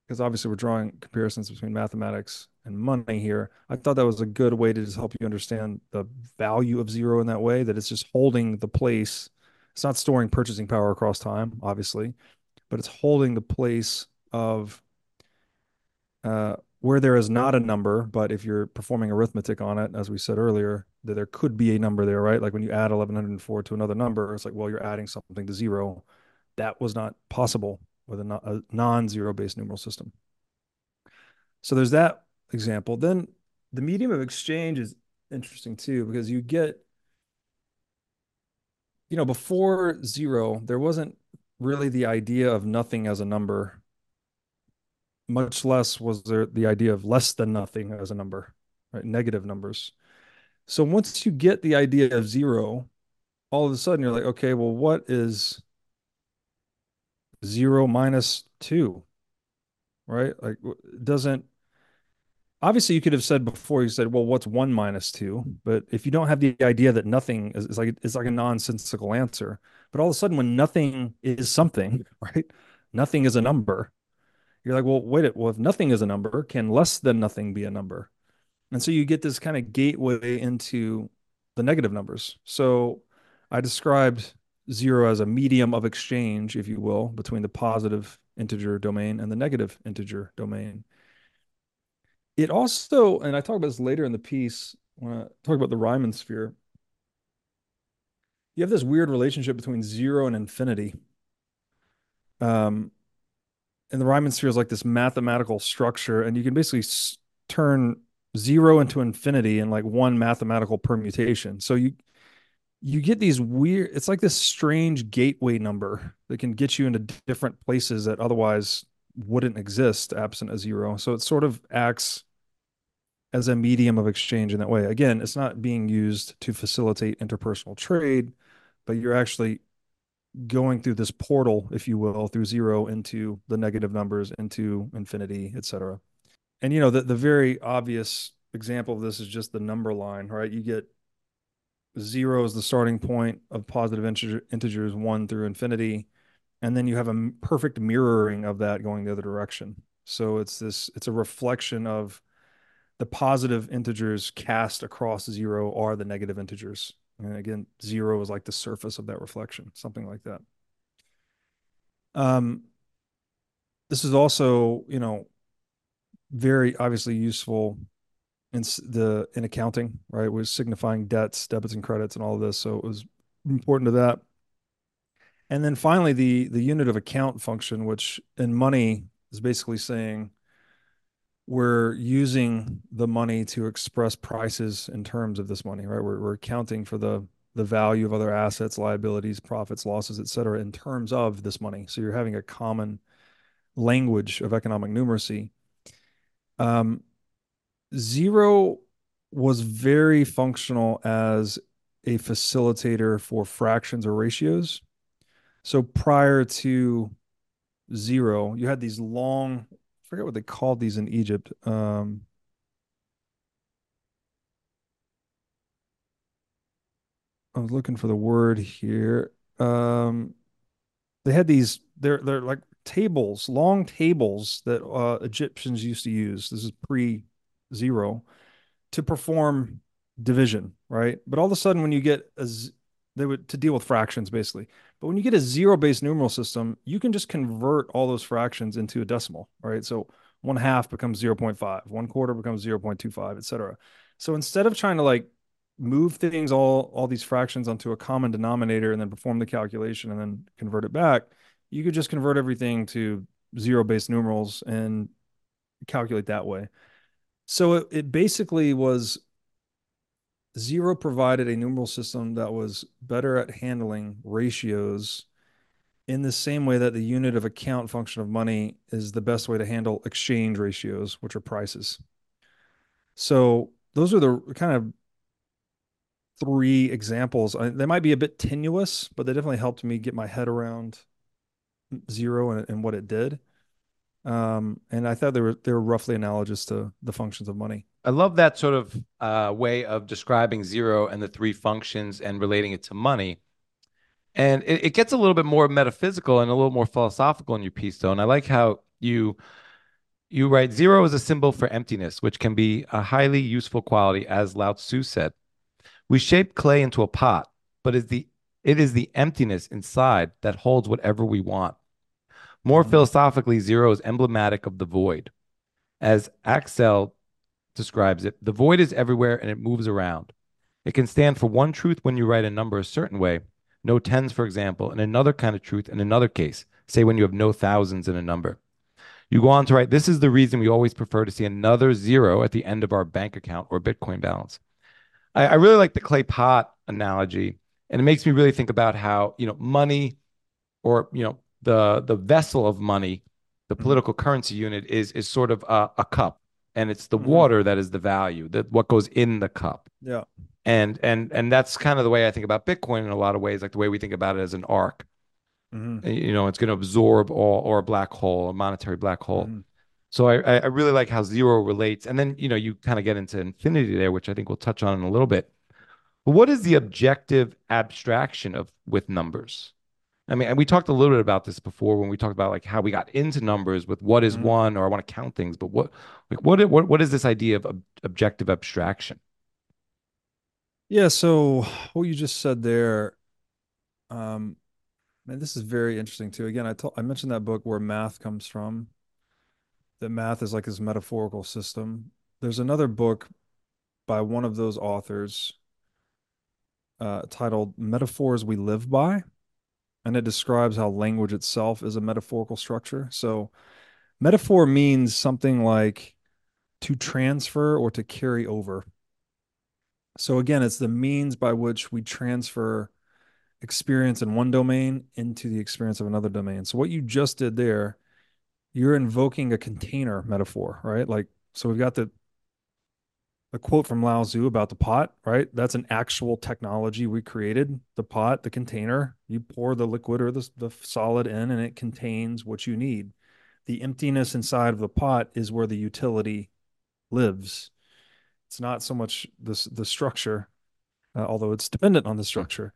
because obviously we're drawing comparisons between mathematics and money here. I thought that was a good way to just help you understand the value of zero in that way, that it's just holding the place. It's not storing purchasing power across time, obviously, but it's holding the place of uh, where there is not a number, but if you're performing arithmetic on it, as we said earlier, that there could be a number there, right? Like when you add 1104 to another number, it's like, well, you're adding something to zero. That was not possible with a, a non-zero based numeral system. So there's that example. Then the medium of exchange is interesting too because you get you know before zero there wasn't really the idea of nothing as a number much less was there the idea of less than nothing as a number right negative numbers so once you get the idea of zero all of a sudden you're like okay well what is zero minus two right? Like doesn't obviously you could have said before you said well what's one minus two? But if you don't have the idea that nothing is, like it's like a nonsensical answer. But all of a sudden when nothing is something <laughs> right nothing is a number you're like well wait well if nothing is a number can less than nothing be a number and so you get this kind of gateway into the negative numbers so i described zero as a medium of exchange if you will between the positive integer domain and the negative integer domain it also, and I talk about this later in the piece when I talk about the Riemann sphere. You have this weird relationship between zero and infinity. Um, and the Riemann sphere is like this mathematical structure, and you can basically turn zero into infinity in like one mathematical permutation. So you you get these weird. It's like this strange gateway number that can get you into different places that otherwise wouldn't exist absent a zero. So it sort of acts as a medium of exchange in that way. Again, it's not being used to facilitate interpersonal trade, but you're actually going through this portal, if you will, through zero into the negative numbers, into infinity, etc. And you know, the, the very obvious example of this is just the number line, right? You get zero is the starting point of positive integer, integers one through infinity. And then you have a perfect mirroring of that going the other direction. So it's this it's a reflection of the positive integers cast across zero are the negative integers. And again zero is like the surface of that reflection something like that. Um this is also you know very obviously useful in the in accounting right It was signifying debts debits and credits and all of this so it was important to that and then finally, the the unit of account function, which in money is basically saying we're using the money to express prices in terms of this money, right? We're, we're accounting for the the value of other assets, liabilities, profits, losses, et cetera, in terms of this money. So you're having a common language of economic numeracy. Um, zero was very functional as a facilitator for fractions or ratios. So prior to zero, you had these long, I forget what they called these in Egypt. Um, I was looking for the word here. Um, they had these, they're they're like tables, long tables that uh, Egyptians used to use. This is pre-zero to perform division, right? But all of a sudden, when you get a, they would to deal with fractions basically. But when you get a zero-based numeral system, you can just convert all those fractions into a decimal, right? So one half becomes 0.5, one quarter becomes 0.25, etc. So instead of trying to like move things all all these fractions onto a common denominator and then perform the calculation and then convert it back, you could just convert everything to zero-based numerals and calculate that way. So it, it basically was Zero provided a numeral system that was better at handling ratios in the same way that the unit of account function of money is the best way to handle exchange ratios, which are prices. So those are the kind of three examples. They might be a bit tenuous, but they definitely helped me get my head around zero and, and what it did. Um, and I thought they were they were roughly analogous to the functions of money. I love that sort of uh, way of describing zero and the three functions and relating it to money. And it, it, gets a little bit more metaphysical and a little more philosophical in your piece, though. And I like how you you write zero is a symbol for emptiness, which can be a highly useful quality, as Lao Tzu said. We shape clay into a pot, but is the it is the emptiness inside that holds whatever we want. More philosophically, zero is emblematic of the void. As Aczel describes it the void is everywhere and it moves around. It can stand for one truth when you write a number a certain way, no tens, for example, and another kind of truth in another case, say when you have no thousands in a number. You go on to write, this is the reason we always prefer to see another zero at the end of our bank account or Bitcoin balance. I, I really like the clay pot analogy, and it makes me really think about how you know money, or you know the the vessel of money, the Mhm. political currency unit is is sort of a, a cup, and it's the Mhm. water that is the value, that what goes in the cup Yeah. and and and that's kind of the way I think about Bitcoin in a lot of ways, like the way we think about it as an ark. hmm You know, it's going to absorb all or a black hole, a monetary black hole. Mhm. So I I I really like how zero relates, and then you know you kind of get into infinity there, which I think we'll touch on in a little bit. But what is the objective abstraction of with numbers? I mean, and we talked a little bit about this before when we talked about like how we got into numbers with what is Mhm. one, or I want to count things, but what like what what what is this idea of ob- objective abstraction? Yeah. So what you just said there, um, man, this is very interesting too. Again, I told I mentioned that book where math comes from. That math is like this metaphorical system. There's another book by one of those authors uh, titled Metaphors We Live By, and it describes how language itself is a metaphorical structure. So, metaphor means something like to transfer or to carry over. So, again, it's the means by which we transfer experience in one domain into the experience of another domain. So, what you just did there, you're invoking a container metaphor, right? Like, so we've got the a quote from Lao Tzu about the pot, right? That's an actual technology we created. The pot, the container, you pour the liquid or the, the solid in, and it contains what you need. The emptiness inside of the pot is where the utility lives. It's not so much the, the structure, uh, although it's dependent on the structure.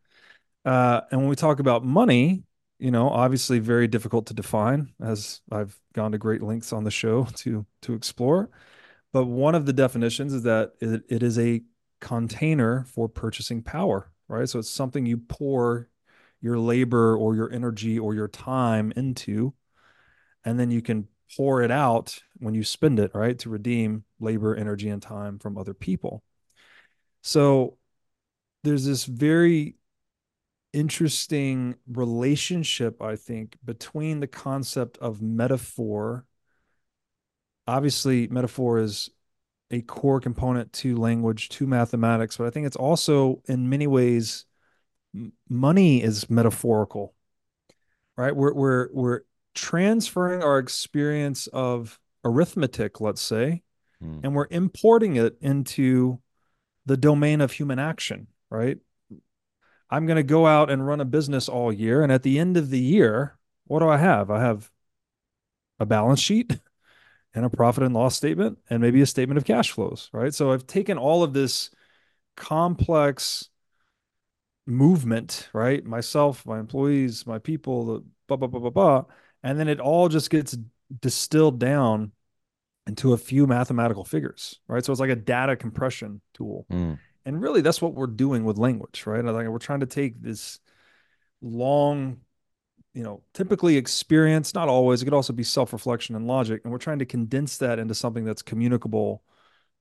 Uh, and when we talk about money, you know, obviously very difficult to define, as I've gone to great lengths on the show <laughs> to to explore. But one of the definitions is that it, it is a container for purchasing power, right? So it's something you pour your labor or your energy or your time into, and then you can pour it out when you spend it, right? To redeem labor, energy, and time from other people. So there's this very interesting relationship, I think, between the concept of metaphor. Obviously, metaphor is a core component to language, to mathematics, but I think it's also in many ways money is metaphorical. Right? We're we're we're transferring our experience of arithmetic, let's say, Hmm. and we're importing it into the domain of human action, right? I'm going to go out and run a business all year. And at the end of the year, what do I have? I have a balance sheet and a profit and loss statement and maybe a statement of cash flows, right? So I've taken all of this complex movement, right? Myself, my employees, my people, the blah, blah, blah, blah, blah. And then it all just gets distilled down into a few mathematical figures, right? So it's like a data compression tool. Hmm. And really, that's what we're doing with language, right? Like we're trying to take this long, you know, typically experience, not always, it could also be self reflection and logic. And we're trying to condense that into something that's communicable,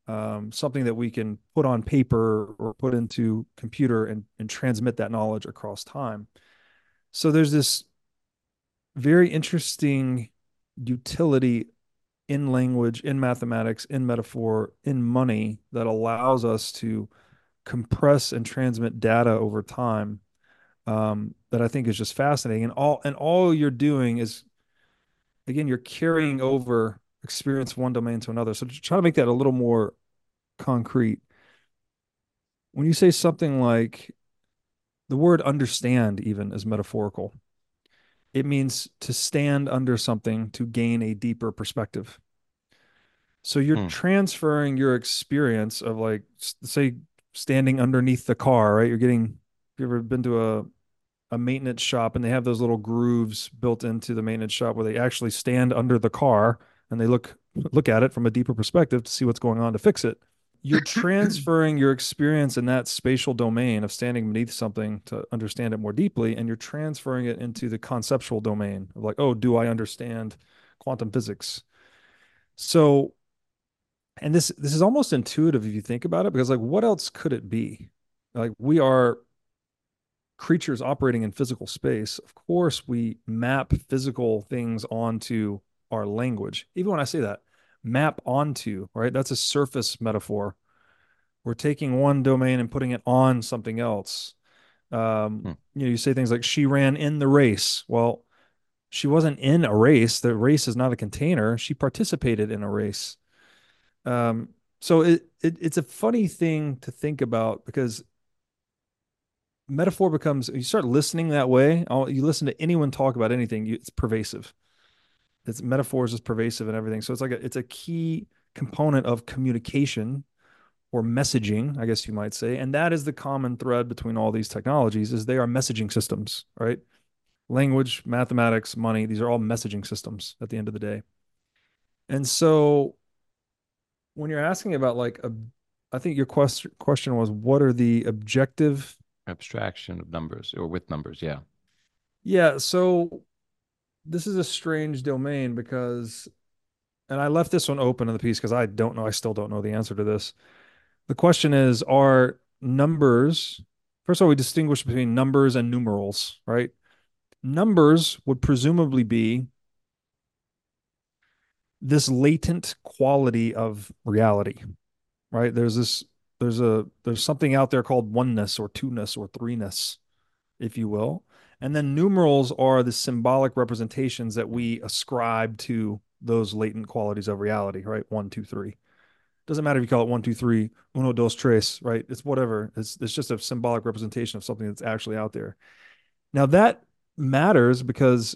um, something that we can put on paper or put into computer and, and transmit that knowledge across time. So there's this very interesting utility in language, in mathematics, in metaphor, in money that allows us to compress and transmit data over time um, that I think is just fascinating. And all and all you're doing is, again, you're carrying over experience one domain to another. So to try to make that a little more concrete, when you say something like the word understand, even is metaphorical. It means to stand under something to gain a deeper perspective. So you're Hmm. transferring your experience of like, say, standing underneath the car, right? You're getting, you ever been to a, a maintenance shop and they have those little grooves built into the maintenance shop where they actually stand under the car and they look look at it from a deeper perspective to see what's going on to fix it. You're <clears throat> transferring your experience in that spatial domain of standing beneath something to understand it more deeply, and you're transferring it into the conceptual domain of like, oh, do I understand quantum physics? So, and this this is almost intuitive if you think about it, because like, what else could it be? Like, we are creatures operating in physical space. Of course, we map physical things onto our language. Even when I say that, map onto, right? That's a surface metaphor. We're taking one domain and putting it on something else. Um, Hmm. You know, you say things like she ran in the race. Well, she wasn't in a race. The race is not a container. She participated in a race. Um, so it, it it's a funny thing to think about because metaphor becomes you start listening that way. You listen to anyone talk about anything, it's pervasive. It's metaphors is pervasive and everything. So it's like a, it's a key component of communication or messaging, I guess you might say. And that is the common thread between all these technologies is they are messaging systems, right? Language, mathematics, money, these are all messaging systems at the end of the day. And so when you're asking about like a I think your question question was what are the objective Abstraction of numbers or with numbers. Yeah. Yeah, so this is a strange domain because, and I left this one open in the piece because I don't know, I still don't know the answer to this. The question is, are numbers, first of all, we distinguish between numbers and numerals, right? Numbers would presumably be this latent quality of reality, right? There's this, there's a, there's something out there called oneness or two-ness or three-ness, if you will. And then numerals are the symbolic representations that we ascribe to those latent qualities of reality, right? One, two, three. Doesn't matter if you call it one, two, three, uno, dos, tres, right? It's whatever. It's it's just a symbolic representation of something that's actually out there. Now that matters because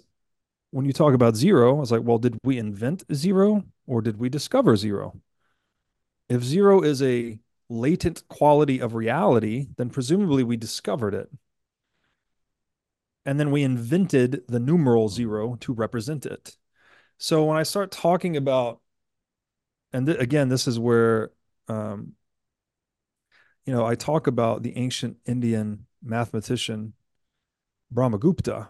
when you talk about zero, it's like, well, did we invent zero or did we discover zero? If zero is a latent quality of reality, then presumably we discovered it and then we invented the numeral zero to represent it. So when I start talking about, and th- again, this is where, um, you know, I talk about the ancient Indian mathematician Brahmagupta.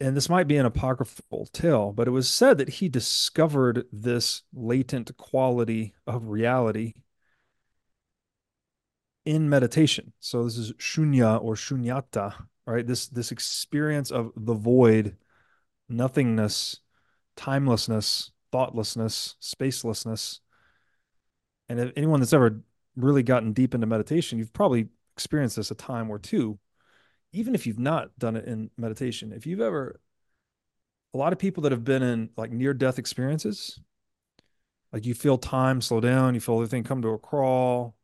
And this might be an apocryphal tale, but it was said that he discovered this latent quality of reality in meditation. So this is shunya or shunyata, right? This this experience of the void, nothingness, timelessness, thoughtlessness, spacelessness. And if anyone that's ever really gotten deep into meditation, you've probably experienced this a time or two, even if you've not done it in meditation. If you've ever a lot of people that have been in like near death experiences, like you feel time slow down, you feel everything come to a crawl,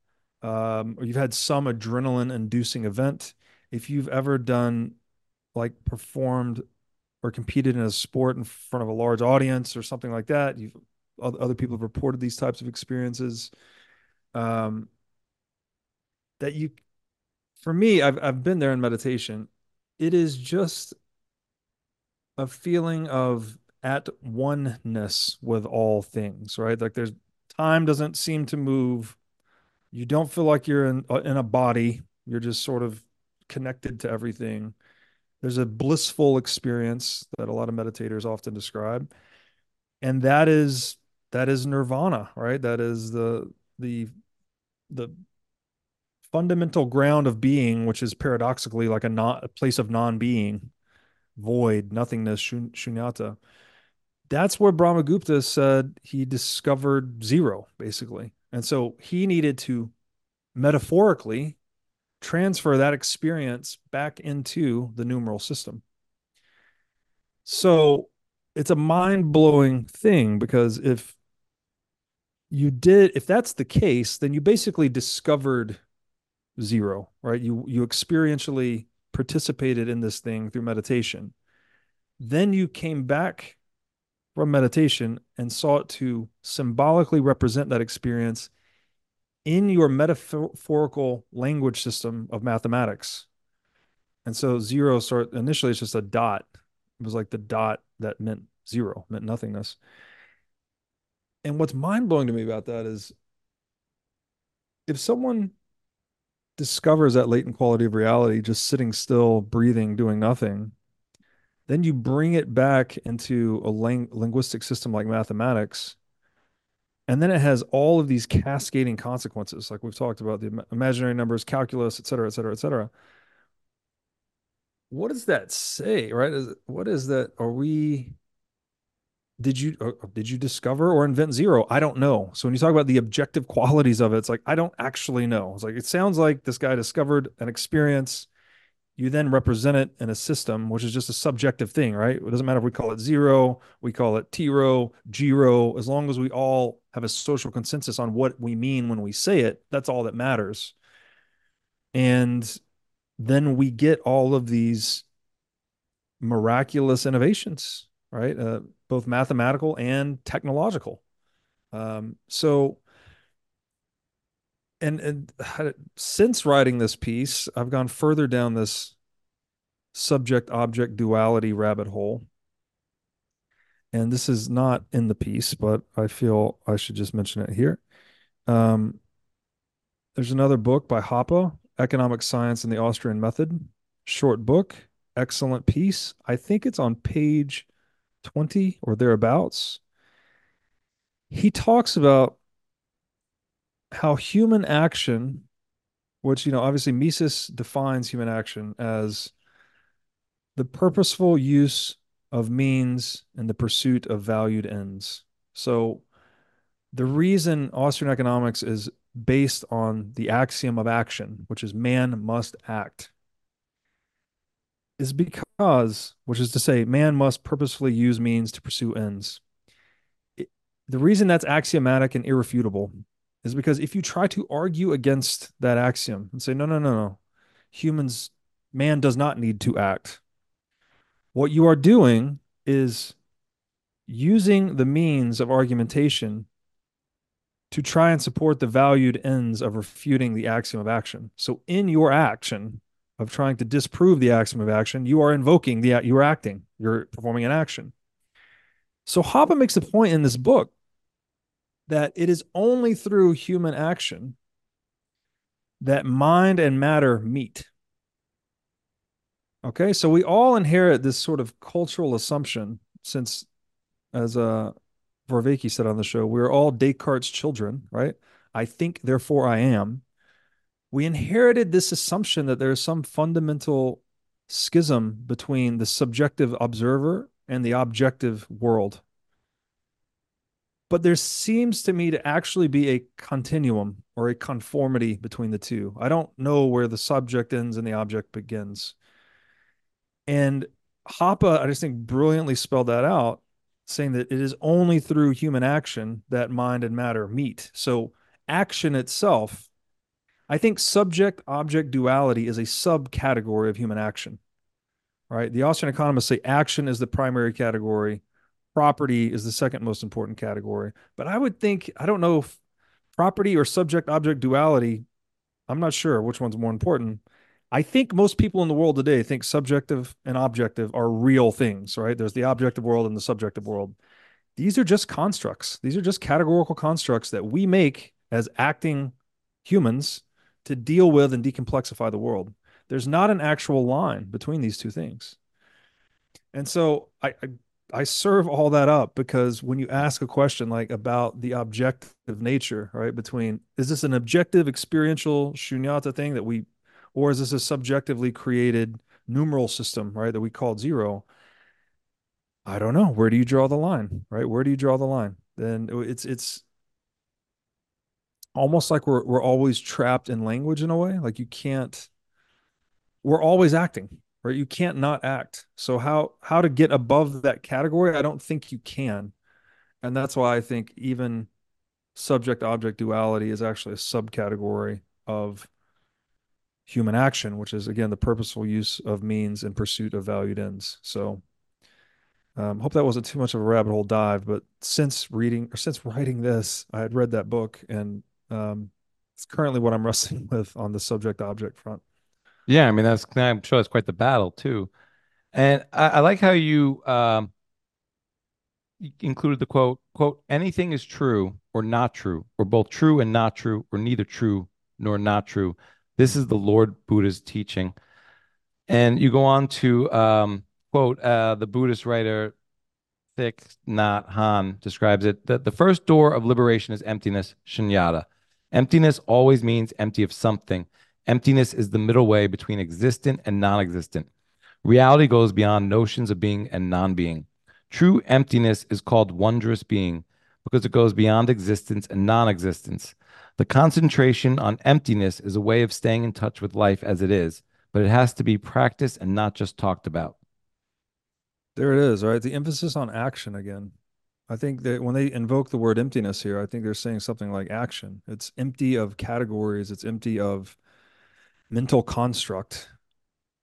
um, or you've had some adrenaline inducing event, if you've ever done like performed or competed in a sport in front of a large audience or something like that, you've other people have reported these types of experiences. Um, that you, for me, I've I've been there in meditation. It is just a feeling of at oneness with all things, right? Like there's time doesn't seem to move. You don't feel like you're in uh, in a body. You're just sort of connected to everything. There's a blissful experience that a lot of meditators often describe. And that is that is nirvana right? That is the the the fundamental ground of being which is paradoxically like a not a place of non-being void nothingness shun, shunyata that's where brahmagupta said he discovered zero basically and so he needed to metaphorically transfer that experience back into the numeral system. So it's a mind blowing thing because if you did, if that's the case, then you basically discovered zero, right? You, you experientially participated in this thing through meditation. Then you came back from meditation and sought to symbolically represent that experience in your metaphorical language system of mathematics. And so zero sort initially it's just a dot. It was like the dot that meant zero, meant nothingness. And what's mind blowing to me about that is if someone discovers that latent quality of reality just sitting still, breathing, doing nothing, then you bring it back into a ling- linguistic system like mathematics and then it has all of these cascading consequences. Like we've talked about the imaginary numbers calculus et cetera et cetera et cetera. What does that say right? Is, what is that are we did you uh, did you discover or invent zero? I don't know. So when you talk about the objective qualities of it, it's like I don't actually know. It's like it sounds like this guy discovered an experience. You then represent it in a system, which is just a subjective thing, right? It doesn't matter if we call it zero, we call it T row, G row, as long as we all have a social consensus on what we mean when we say it, that's all that matters. And then we get all of these miraculous innovations, right? Uh, both mathematical and technological. Um, so, and, and since writing this piece, I've gone further down this subject object duality rabbit hole. And this is not in the piece, but I feel I should just mention it here. Um, there's another book by Hoppe, Economic Science and the Austrian Method, short book, excellent piece. I think it's on page 20 or thereabouts. He talks about how human action, which, you know, obviously Mises defines human action as the purposeful use of means in the pursuit of valued ends. So the reason Austrian economics is based on the axiom of action, which is man must act, is because, which is to say, man must purposefully use means to pursue ends. It, the reason that's axiomatic and irrefutable is because if you try to argue against that axiom and say, no, no, no, no, humans, man does not need to act, what you are doing is using the means of argumentation to try and support the valued ends of refuting the axiom of action. So in your action, of trying to disprove the axiom of action, you are invoking the you are acting, you're performing an action. So Hoppe makes the point in this book that it is only through human action that mind and matter meet. Okay, so we all inherit this sort of cultural assumption since, as uh, Vervaeke said on the show, we're all Descartes' children, right? I think, therefore I am we inherited this assumption that there is some fundamental schism between the subjective observer and the objective world. But there seems to me to actually be a continuum or a conformity between the two. I don't know where the subject ends and the object begins. And Hoppe, I just think, brilliantly spelled that out, saying that it is only through human action that mind and matter meet. So, action itself I think subject object duality is a subcategory of human action. Right? The Austrian economists say action is the primary category, property is the second most important category. But I would think, I don't know if property or subject object duality, I'm not sure which one's more important. I think most people in the world today think subjective and objective are real things, right? There's the objective world and the subjective world. These are just constructs. These are just categorical constructs that we make as acting humans to deal with and decomplexify the world. There's not an actual line between these two things. And so I, I, I serve all that up because when you ask a question like about the objective nature, right, between is this an objective experiential shunyata thing that we, or is this a subjectively created numeral system, right, that we call zero? I don't know. Where do you draw the line, right? Where do you draw the line? Then it's it's almost like we're we're always trapped in language in a way like you can't we're always acting right? You can't not act. So how how to get above that category i don't think you can. And that's why i think even subject object duality is actually a subcategory of human action which is again the purposeful use of means in pursuit of valued ends. So um, hope that wasn't too much of a rabbit hole dive but since reading or since writing this i had read that book and um, it's currently what I'm <laughs> wrestling with on the subject object front. Yeah, I mean that's I'm sure that's quite the battle too, and I, I like how you um, included the quote quote anything is true or not true or both true and not true or neither true nor not true. This is the Lord Buddha's teaching, and you go on to um, quote uh, the Buddhist writer Thich Nhat Hanh describes it that the first door of liberation is emptiness, shunyata. Emptiness always means empty of something. Emptiness is the middle way between existent and non existent. Reality goes beyond notions of being and non being. True emptiness is called wondrous being because it goes beyond existence and non existence. The concentration on emptiness is a way of staying in touch with life as it is, but it has to be practiced and not just talked about. There it is, right? The emphasis on action again. I think that when they invoke the word emptiness here, I think they're saying something like action. It's empty of categories, it's empty of mental construct,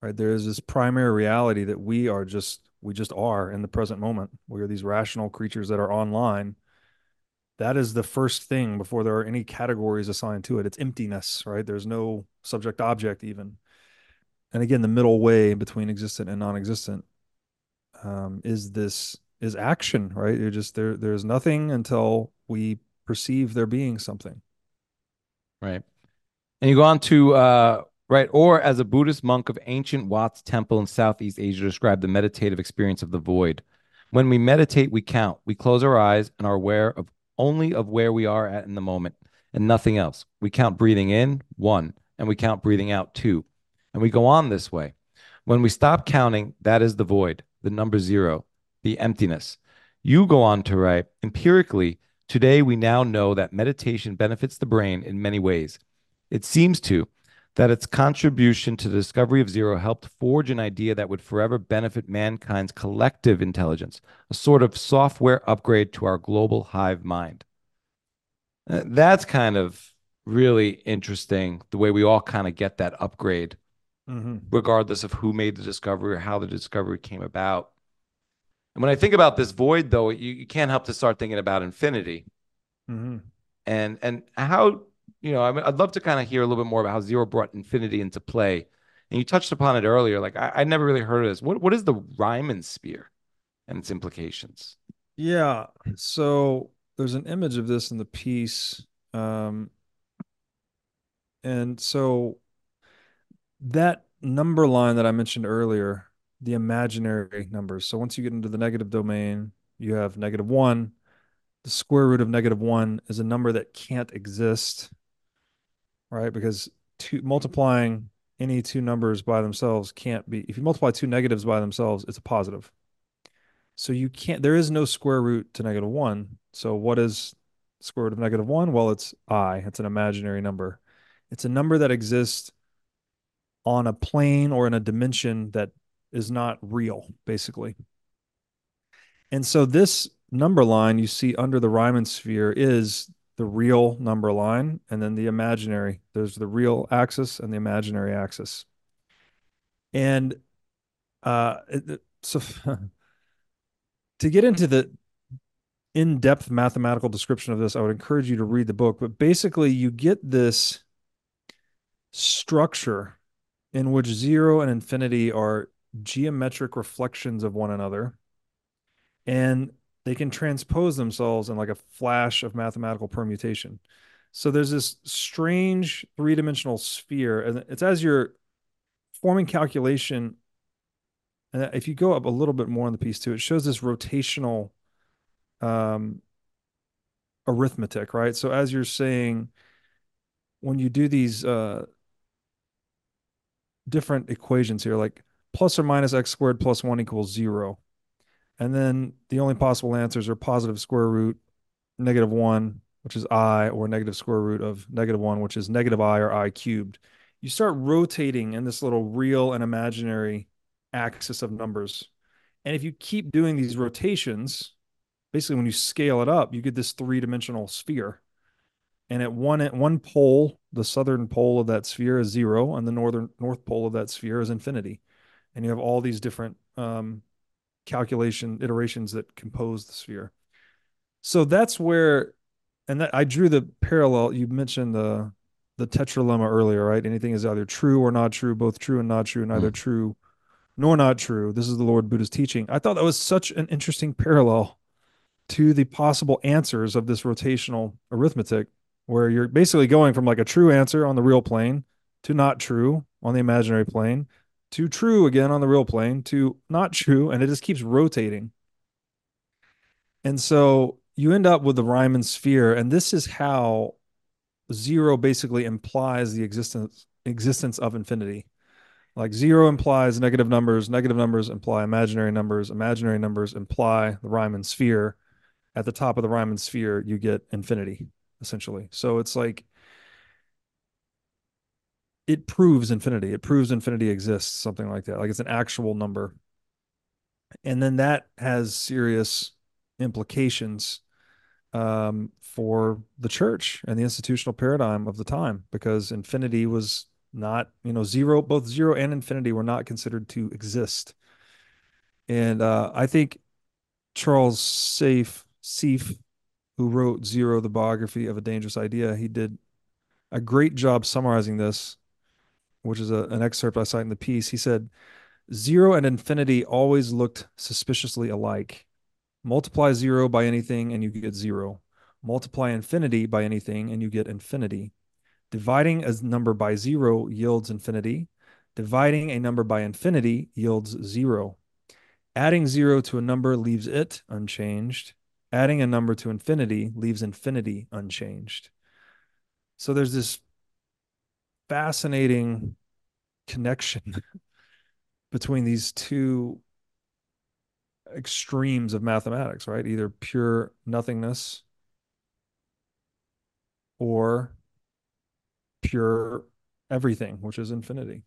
right? There is this primary reality that we are just, we just are in the present moment. We are these rational creatures that are online that is the first thing before there are any categories assigned to it. It's emptiness, right? There's no subject object even. And again, the middle way between existent and non-existent um, is this is action, right? You're just there. There's nothing until we perceive there being something. Right. And you go on to uh, right, or as a Buddhist monk of ancient Wat's temple in Southeast Asia described the meditative experience of the void. When we meditate, we count. We close our eyes and are aware of only of where we are at in the moment and nothing else. We count breathing in, one, and we count breathing out, two. And we go on this way. When we stop counting, that is the void, the number zero, the emptiness. You go on to write empirically, today we now know that meditation benefits the brain in many ways. It seems to that its contribution to the discovery of zero helped forge an idea that would forever benefit mankind's collective intelligence, a sort of software upgrade to our global hive mind. Uh, that's kind of really interesting, the way we all kind of get that upgrade, mm-hmm. regardless of who made the discovery or how the discovery came about. And when I think about this void, though, you, you can't help to start thinking about infinity. Mm-hmm. And and how you know, I mean, I'd love to kind of hear a little bit more about how Zero brought infinity into play. And you touched upon it earlier. Like I, I never really heard of this. What what is the Riemann sphere and its implications? Yeah. So there's an image of this in the piece. Um, and so that number line that I mentioned earlier, the imaginary numbers. So once you get into the negative domain, you have negative one. The square root of negative one is a number that can't exist right? Because two multiplying any two numbers by themselves can't be if you multiply two negatives by themselves, it's a positive. So you can't there is no square root to negative one. So what is square root of negative one? Well, it's i. It's an imaginary number. It's a number that exists on a plane or in a dimension that is not real, basically. And so this number line you see under the Riemann sphere is the real number line and then the imaginary. There's the real axis and the imaginary axis. And uh, so <laughs> to get into the in-depth mathematical description of this, I would encourage you to read the book. But basically, you get this structure in which zero and infinity are geometric reflections of one another. And they can transpose themselves in like a flash of mathematical permutation. So there's this strange three dimensional sphere, and it's as you're forming calculation. And if you go up a little bit more on the piece too, it shows this rotational um, arithmetic, right? So as you're saying, when you do these uh, different equations here, like plus or minus x squared plus one equals zero, and then the only possible answers are positive square root, negative one, which is i, or negative square root of negative one, which is negative i or i cubed. You start rotating in this little real and imaginary axis of numbers. And if you keep doing these rotations, basically when you scale it up, you get this three-dimensional sphere. And at one at one pole, the southern pole of that sphere is zero, and the northern north pole of that sphere is infinity. And you have all these different um, calculation iterations that compose the sphere. So that's where, and that I drew the parallel. You mentioned the the tetralemma earlier, right? Anything is either true or not true, both true and not true, neither mm. true nor not true. This is the Lord Buddha's teaching. I thought that was such an interesting parallel to the possible answers of this rotational arithmetic, where you're basically going from like a true answer on the real plane to not true on the imaginary plane to true again on the real plane to not true, and it just keeps rotating. And so you end up with the Riemann sphere, and this is how zero basically implies the existence existence of infinity. Like zero implies negative numbers, negative numbers imply imaginary numbers, imaginary numbers imply the Riemann sphere. At the top of the Riemann sphere, you get infinity, essentially. So it's like it proves infinity. It proves infinity exists, something like that. Like it's an actual number. And then that has serious implications um, for the church and the institutional paradigm of the time because infinity was not, you know, zero, both zero and infinity were not considered to exist. And uh, I think Charles Saif, Seife, who wrote Zero, the biography of a dangerous idea, he did a great job summarizing this, which is a, an excerpt I cite in the piece. He said, Zero and infinity always looked suspiciously alike. Multiply zero by anything and you get zero. Multiply infinity by anything and you get infinity. Dividing a number by zero yields infinity. Dividing a number by infinity yields zero. Adding zero to a number leaves it unchanged. Adding a number to infinity leaves infinity unchanged. So there's this fascinating connection <laughs> between these two extremes of mathematics, right? Either pure nothingness or pure everything, which is infinity.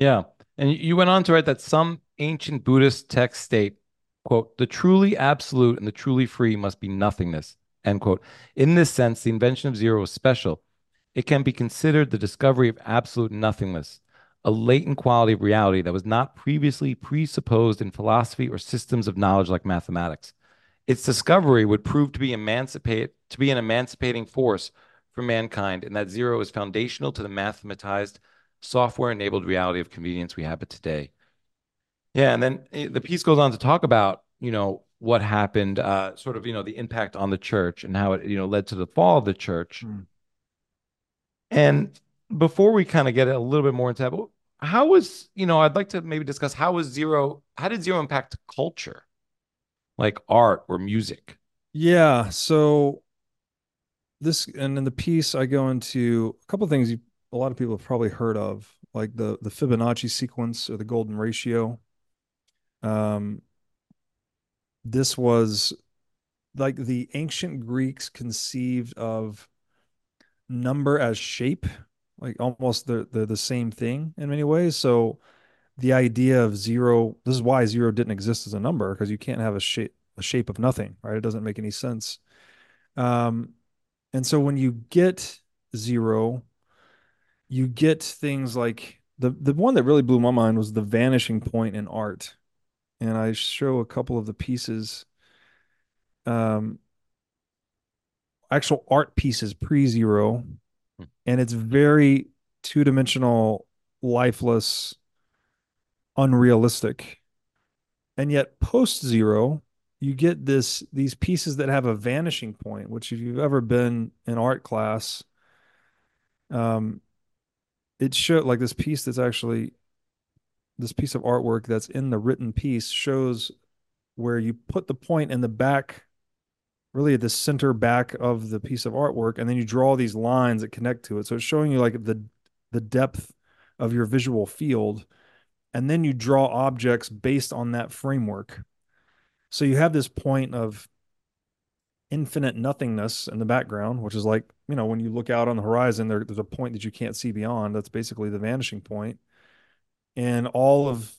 Yeah. And you went on to write that some ancient Buddhist texts state, quote, the truly absolute and the truly free must be nothingness, end quote. In this sense, the invention of zero is special. It can be considered the discovery of absolute nothingness, a latent quality of reality that was not previously presupposed in philosophy or systems of knowledge like mathematics. Its discovery would prove to be emancipate to be an emancipating force for mankind, and that zero is foundational to the mathematized, software-enabled reality of convenience we have today. Yeah, and then eh, the piece goes on to talk about, you know, what happened, uh, sort of, you know, the impact on the church and how it, you know, led to the fall of the church. Mm. And before we kind of get a little bit more into that, how was you know i'd like to maybe discuss how was zero how did zero impact culture? Like art or music? Yeah so this and in the piece i go into a couple things you, a lot of people have probably heard of like the the fibonacci sequence or the golden ratio. Um this was like the ancient greeks conceived of number as shape like almost the the the same thing in many ways. So the idea of zero, this is why zero didn't exist as a number because you can't have a shape a shape of nothing, right? It doesn't make any sense. Um, and so when you get zero, you get things like the the one that really blew my mind was the vanishing point in art, and I show a couple of the pieces. Um, actual art pieces pre-zero and it's very two-dimensional, lifeless, unrealistic. And yet post zero, you get this these pieces that have a vanishing point, which if you've ever been in art class, um, it showed like this piece that's actually this piece of artwork that's in the written piece shows where you put the point in the back really at the center back of the piece of artwork and then you draw these lines that connect to it. So it's showing you like the the depth of your visual field and then you draw objects based on that framework. So you have this point of infinite nothingness in the background which is like you know when you look out on the horizon there, there's a point that you can't see beyond. That's basically the vanishing point. And all of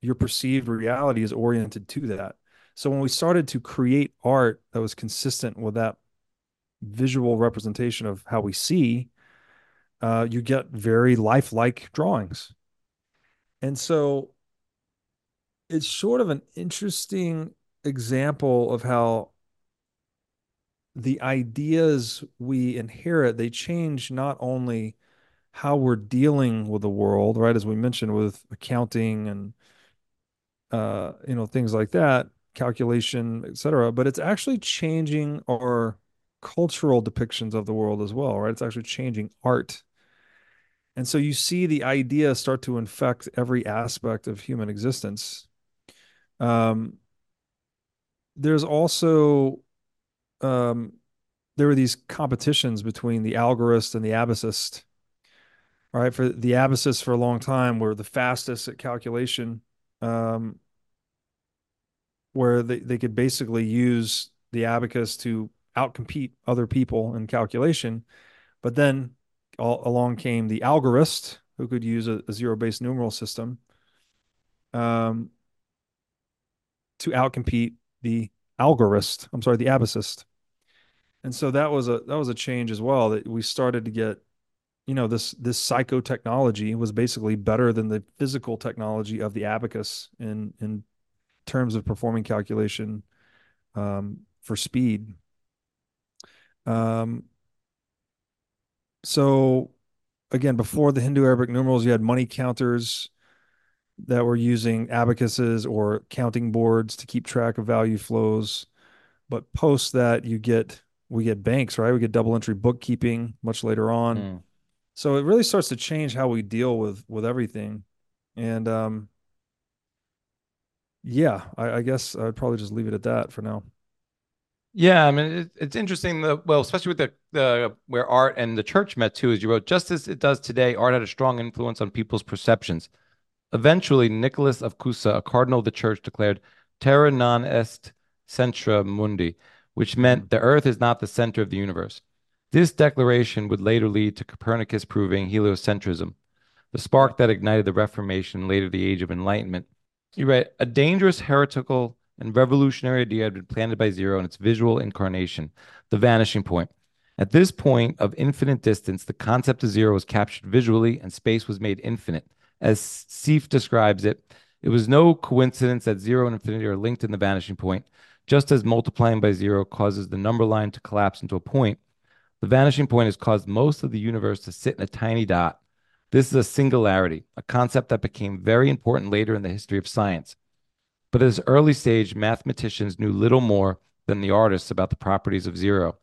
your perceived reality is oriented to that so when we started to create art that was consistent with that visual representation of how we see, uh, you get very lifelike drawings. And so it's sort of an interesting example of how the ideas we inherit they change not only how we're dealing with the world right as we mentioned with accounting and uh, you know things like that calculation, etc. But it's actually changing our cultural depictions of the world as well, right? It's actually changing art. And so you see the idea start to infect every aspect of human existence. Um, there's also um, there were these competitions between the algorist and the abacist All right, for the abacus for a long time were the fastest at calculation, um, where they, they could basically use the abacus to outcompete other people in calculation. But then all, along came the algorist, who could use a, a zero-based numeral system um, to outcompete the algorist. I'm sorry, the abacist. And so that was a that was a change as well that we started to get you know this this psychotechnology was basically better than the physical technology of the abacus in in terms of performing calculation um, for speed. Um, so again, before the Hindu Arabic numerals, you had money counters that were using abacuses or counting boards to keep track of value flows. But post that, you get we get banks, right? We get double entry bookkeeping much later on. Mm. So it really starts to change how we deal with with everything. And um yeah, I, I guess I'd probably just leave it at that for now. Yeah, I mean it, it's interesting. The well, especially with the the where art and the church met too, as you wrote, just as it does today, art had a strong influence on people's perceptions. Eventually, Nicholas of Cusa, a cardinal of the church, declared "Terra non est centra mundi," which meant mm. the Earth is not the center of the universe. This declaration would later lead to Copernicus proving heliocentrism, the spark that ignited the Reformation, later the Age of Enlightenment. You write, a dangerous heretical and revolutionary idea had been planted by Zero in its visual incarnation, the vanishing point. At this point of infinite distance, the concept of zero was captured visually and space was made infinite. As Seife describes it, it was no coincidence that zero and infinity are linked in the vanishing point. Just as multiplying by zero causes the number line to collapse into a point, the vanishing point has caused most of the universe to sit in a tiny dot. This is a singularity, a concept that became very important later in the history of science. But at this early stage, mathematicians knew little more than the artists about the properties of zero.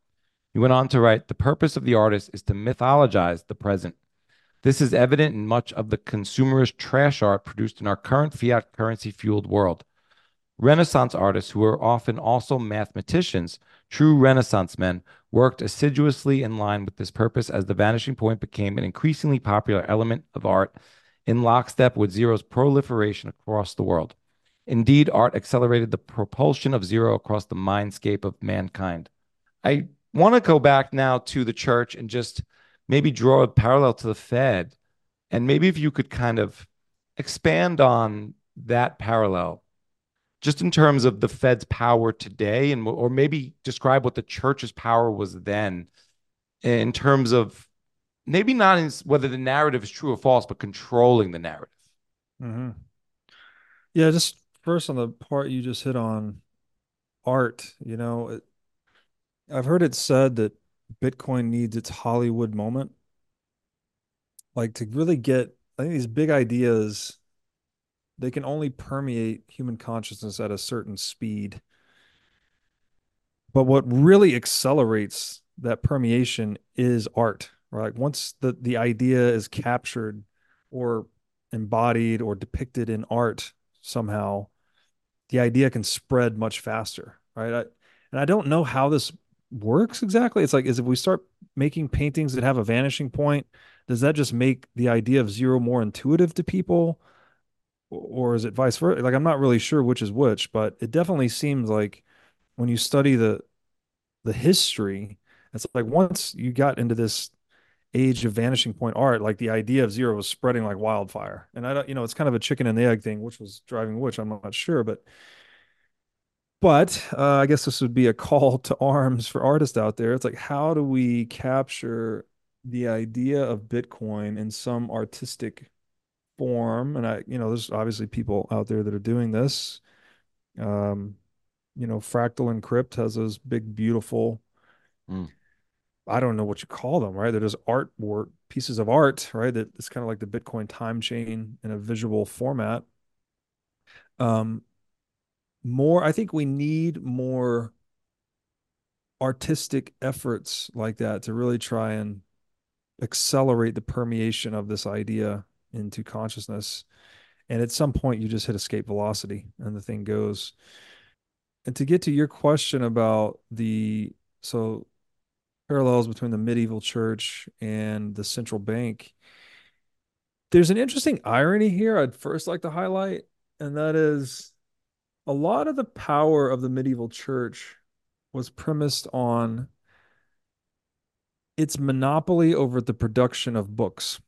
He went on to write The purpose of the artist is to mythologize the present. This is evident in much of the consumerist trash art produced in our current fiat currency fueled world. Renaissance artists, who were often also mathematicians, true Renaissance men, worked assiduously in line with this purpose as the vanishing point became an increasingly popular element of art in lockstep with Zero's proliferation across the world. Indeed, art accelerated the propulsion of Zero across the mindscape of mankind. I want to go back now to the church and just maybe draw a parallel to the Fed. And maybe if you could kind of expand on that parallel just in terms of the Fed's power today, and or maybe describe what the church's power was then, in terms of maybe not in whether the narrative is true or false, but controlling the narrative. Mm-hmm. Yeah, just first on the part you just hit on art. You know, it, I've heard it said that Bitcoin needs its Hollywood moment, like to really get. I think these big ideas they can only permeate human consciousness at a certain speed. But what really accelerates that permeation is art, right? Once the, the idea is captured or embodied or depicted in art somehow, the idea can spread much faster, right? I, and I don't know how this works exactly. It's like, is if we start making paintings that have a vanishing point, does that just make the idea of zero more intuitive to people? Or is it vice versa? Like I'm not really sure which is which, but it definitely seems like when you study the the history, it's like once you got into this age of vanishing point art, like the idea of zero was spreading like wildfire. And I don't, you know, it's kind of a chicken and the egg thing, which was driving which, I'm not sure, but but uh, I guess this would be a <laughs> call to arms for artists out there. It's like, how do we capture the idea of Bitcoin in some artistic form and i you know there's obviously people out there that are doing this. Um you know fractal encrypt has those big beautiful mm. i don't know what you call them right? They're just artwork pieces of art right? That it's kind of like the bitcoin time chain in a visual format. Um more i think we need more artistic efforts like that to really try and accelerate the permeation of this idea into consciousness. And at some point, you just hit escape velocity and the thing goes. And to get to your question about the so parallels between the medieval church and the central bank, there's an interesting irony here I'd first like to highlight, and that is a lot of the power of the medieval church was premised on its monopoly over the production of books.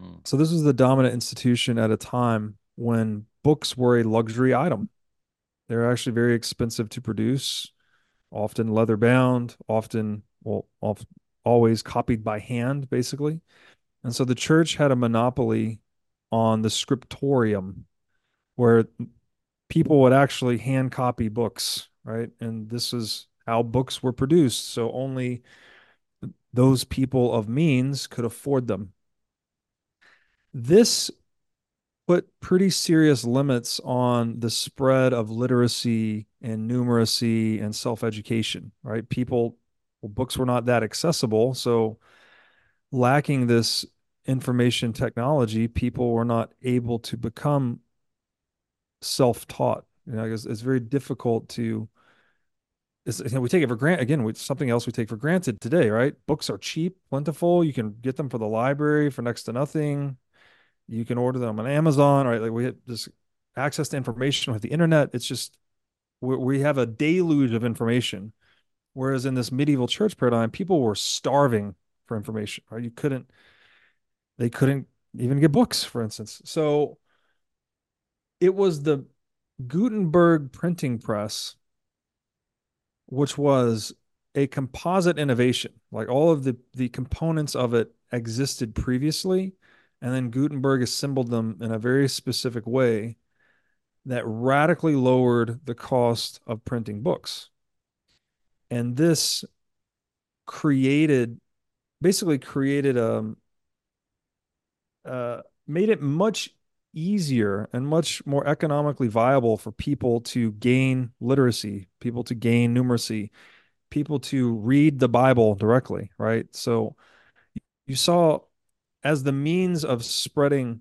Mm. So this was the dominant institution at a time when books were a luxury item. They're actually very expensive to produce, often leather bound, often well, oft, always copied by hand, basically. And so the church had a monopoly on the scriptorium, where people would actually hand copy books, right? And this is how books were produced. So only those people of means could afford them. This put pretty serious limits on the spread of literacy and numeracy and self-education, right? People, well, books were not that accessible, so lacking this information technology, people were not able to become self-taught. You know, it's, it's very difficult to. You know, we take it for granted. Again, it's something else we take for granted today, right? Books are cheap, plentiful. You can get them for the library for next to nothing. You can order them on Amazon, right? Like we have this access to information with the internet. It's just we, we have a deluge of information. Whereas in this medieval church paradigm, people were starving for information, right? You couldn't, they couldn't even get books, for instance. So it was the Gutenberg printing press, which was a composite innovation. Like all of the the components of it existed previously, and then Gutenberg assembled them in a very specific way that radically lowered the cost of printing books. And this created basically created a um, uh, made it much easier and much more economically viable for people to gain literacy, people to gain numeracy, people to read the Bible directly, right? So you saw as the means of spreading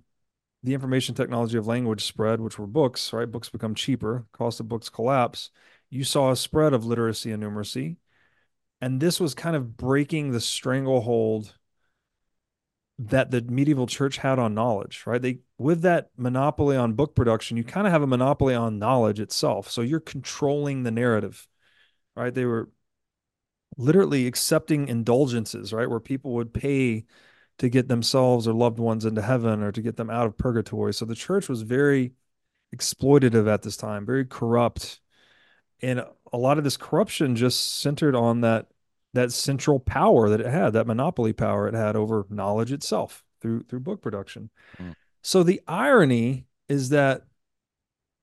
the information technology of language spread, which were books, right? Books become cheaper, cost of books collapse. You saw a spread of literacy and numeracy. And this was kind of breaking the stranglehold that the medieval church had on knowledge, right? They with that monopoly on book production, you kind of have a monopoly on knowledge itself. So you're controlling the narrative, right? They were literally accepting indulgences, right? Where people would pay to get themselves or loved ones into heaven or to get them out of purgatory. So the church was very exploitative at this time, very corrupt. And a lot of this corruption just centered on that that central power that it had, that monopoly power it had over knowledge itself through through book production. Mm. So the irony is that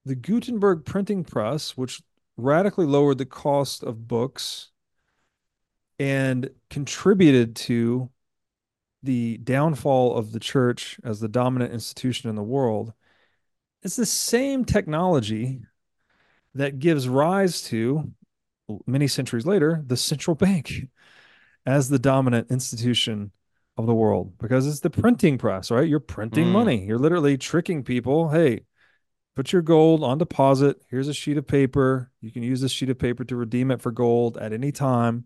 the Gutenberg printing press, which radically lowered the cost of books and contributed to the downfall of the church as the dominant institution in the world, it's the same technology that gives rise to many centuries later, the central bank <laughs> as the dominant institution of the world because it's the printing press, right? You're printing mm. money. You're literally tricking people. Hey, put your gold on deposit. Here's a sheet of paper. You can use this sheet of paper to redeem it for gold at any time.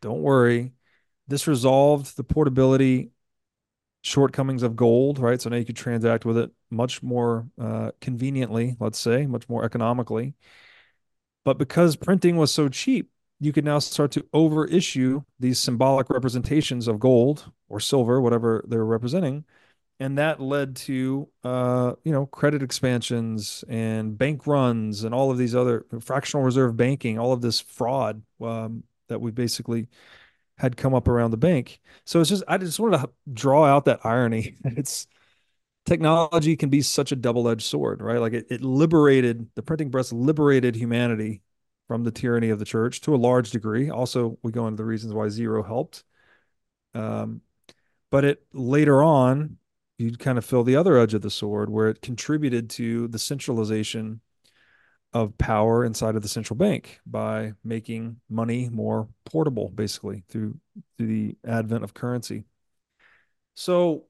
Don't worry. This resolved the portability shortcomings of gold, right? So now you could transact with it much more uh, conveniently, let's say, much more economically. But because printing was so cheap, you could now start to overissue these symbolic representations of gold or silver, whatever they're representing. And that led to, uh, you know, credit expansions and bank runs and all of these other fractional reserve banking, all of this fraud um, that we basically had come up around the bank. So it's just, I just wanted to draw out that irony. <laughs> it's, technology can be such a double-edged sword, right? Like it, it liberated the printing press liberated humanity from the tyranny of the church to a large degree. Also, we go into the reasons why zero helped. Um, but it later on, you'd kind of feel the other edge of the sword where it contributed to the centralization of power inside of the central bank by making money more portable, basically through through the advent of currency. So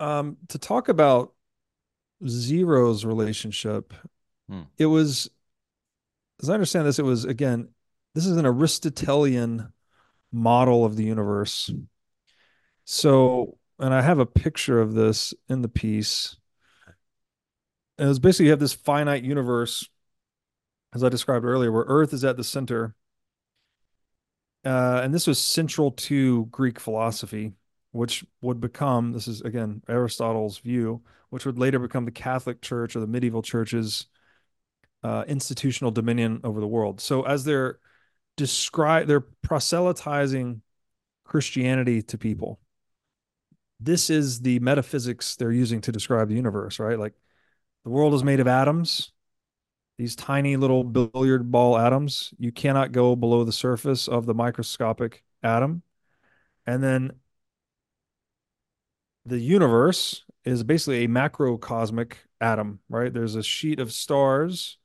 um, to talk about Zero's relationship, hmm. it was, as I understand this, it was again, this is an Aristotelian model of the universe. So and I have a picture of this in the piece. And it was basically you have this finite universe, as I described earlier, where Earth is at the center. Uh, and this was central to Greek philosophy, which would become this is again Aristotle's view, which would later become the Catholic Church or the medieval church's uh, institutional dominion over the world. So as they're describe, they're proselytizing Christianity to people. This is the metaphysics they're using to describe the universe, right? Like the world is made of atoms, these tiny little billiard ball atoms. You cannot go below the surface of the microscopic atom. And then the universe is basically a macrocosmic atom, right? There's a sheet of stars.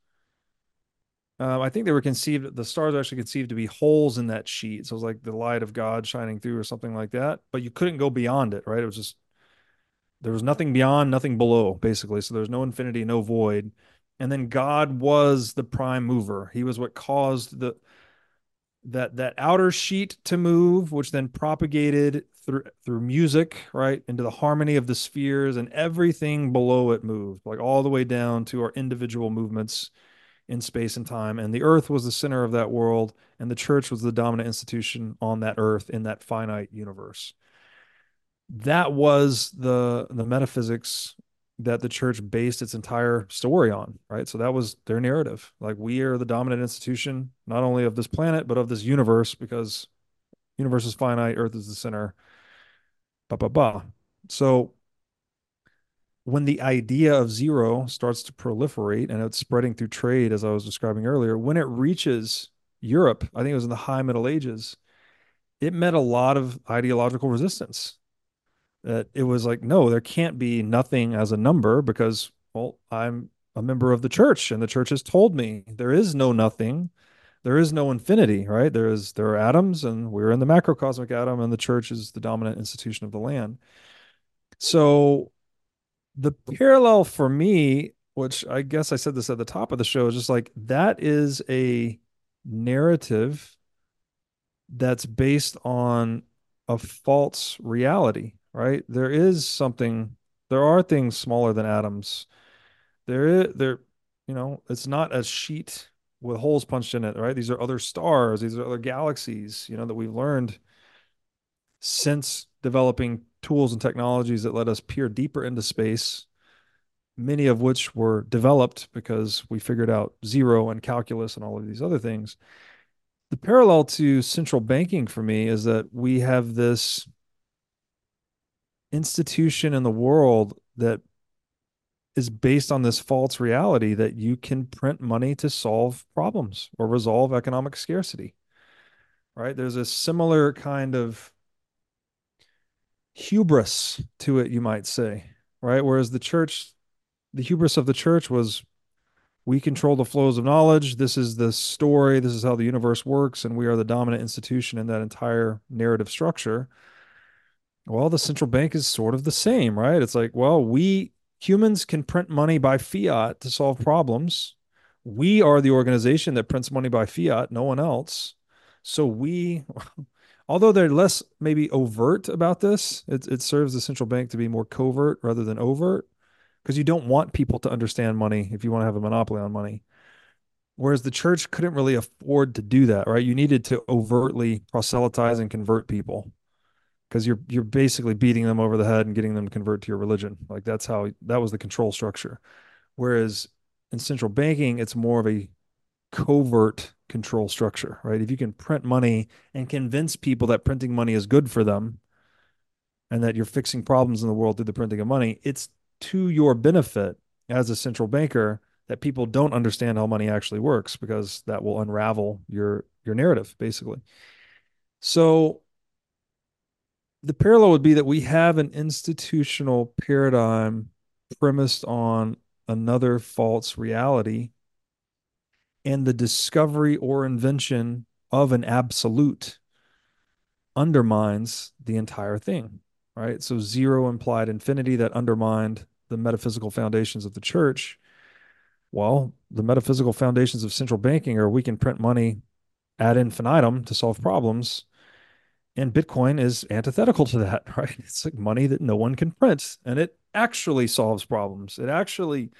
Um, I think they were conceived, the stars are actually conceived to be holes in that sheet. So it was like the light of God shining through or something like that. But you couldn't go beyond it, right? It was just, there was nothing beyond, nothing below, basically. So there's no infinity, no void. And then God was the prime mover. He was what caused the, that that outer sheet to move which then propagated through through music right into the harmony of the spheres and everything below it moved like all the way down to our individual movements in space and time and the earth was the center of that world and the church was the dominant institution on that earth in that finite universe that was the the metaphysics that the church based its entire story on, right? So that was their narrative. Like we are the dominant institution, not only of this planet, but of this universe, because universe is finite, Earth is the center. Ba ba ba. So when the idea of zero starts to proliferate and it's spreading through trade, as I was describing earlier, when it reaches Europe, I think it was in the high Middle Ages, it met a lot of ideological resistance that it was like no there can't be nothing as a number because well i'm a member of the church and the church has told me there is no nothing. There is no infinity right? There is there are atoms and we're in the macrocosmic atom and the church is the dominant institution of the land. So the parallel for me which i guess i said this at the top of the show is just like that is a narrative that's based on a false reality right? There is something, there are things smaller than atoms. There is, there, you know, it's not a sheet with holes punched in it, right? These are other stars, these are other galaxies, you know, that we've learned since developing tools and technologies that let us peer deeper into space, many of which were developed because we figured out zero and calculus and all of these other things. The parallel to central banking for me is that we have this institution in the world that is based on this false reality that you can print money to solve problems or resolve economic scarcity. Right? There's a similar kind of hubris to it, you might say. Right? Whereas the church, the hubris of the church was we control the flows of knowledge. This is the story. This is how the universe works. And we are the dominant institution in that entire narrative structure. Well, the central bank is sort of the same, right? It's like, well, we humans can print money by fiat to solve problems. We are the organization that prints money by fiat, no one else. So we, <laughs> although they're less maybe overt about this, it, it serves the central bank to be more covert rather than overt because you don't want people to understand money if you want to have a monopoly on money. Whereas the church couldn't really afford to do that, right? You needed to overtly proselytize and convert people because you're you're basically beating them over the head and getting them to convert to your religion. Like that's how that was the control structure. Whereas in central banking, it's more of a covert control structure, right? If you can print money and convince people that printing money is good for them and that you're fixing problems in the world through the printing of money, it's to your benefit as a central banker that people don't understand how money actually works because that will unravel your your narrative basically. So the parallel would be that we have an institutional paradigm premised on another false reality and the discovery or invention of an absolute undermines the entire thing right? So zero implied infinity that undermined the metaphysical foundations of the church. Well the metaphysical foundations of central banking are we can print money ad infinitum to solve problems And Bitcoin is antithetical to that, <laughs> right? It's like money that no one can print and it actually solves problems. It actually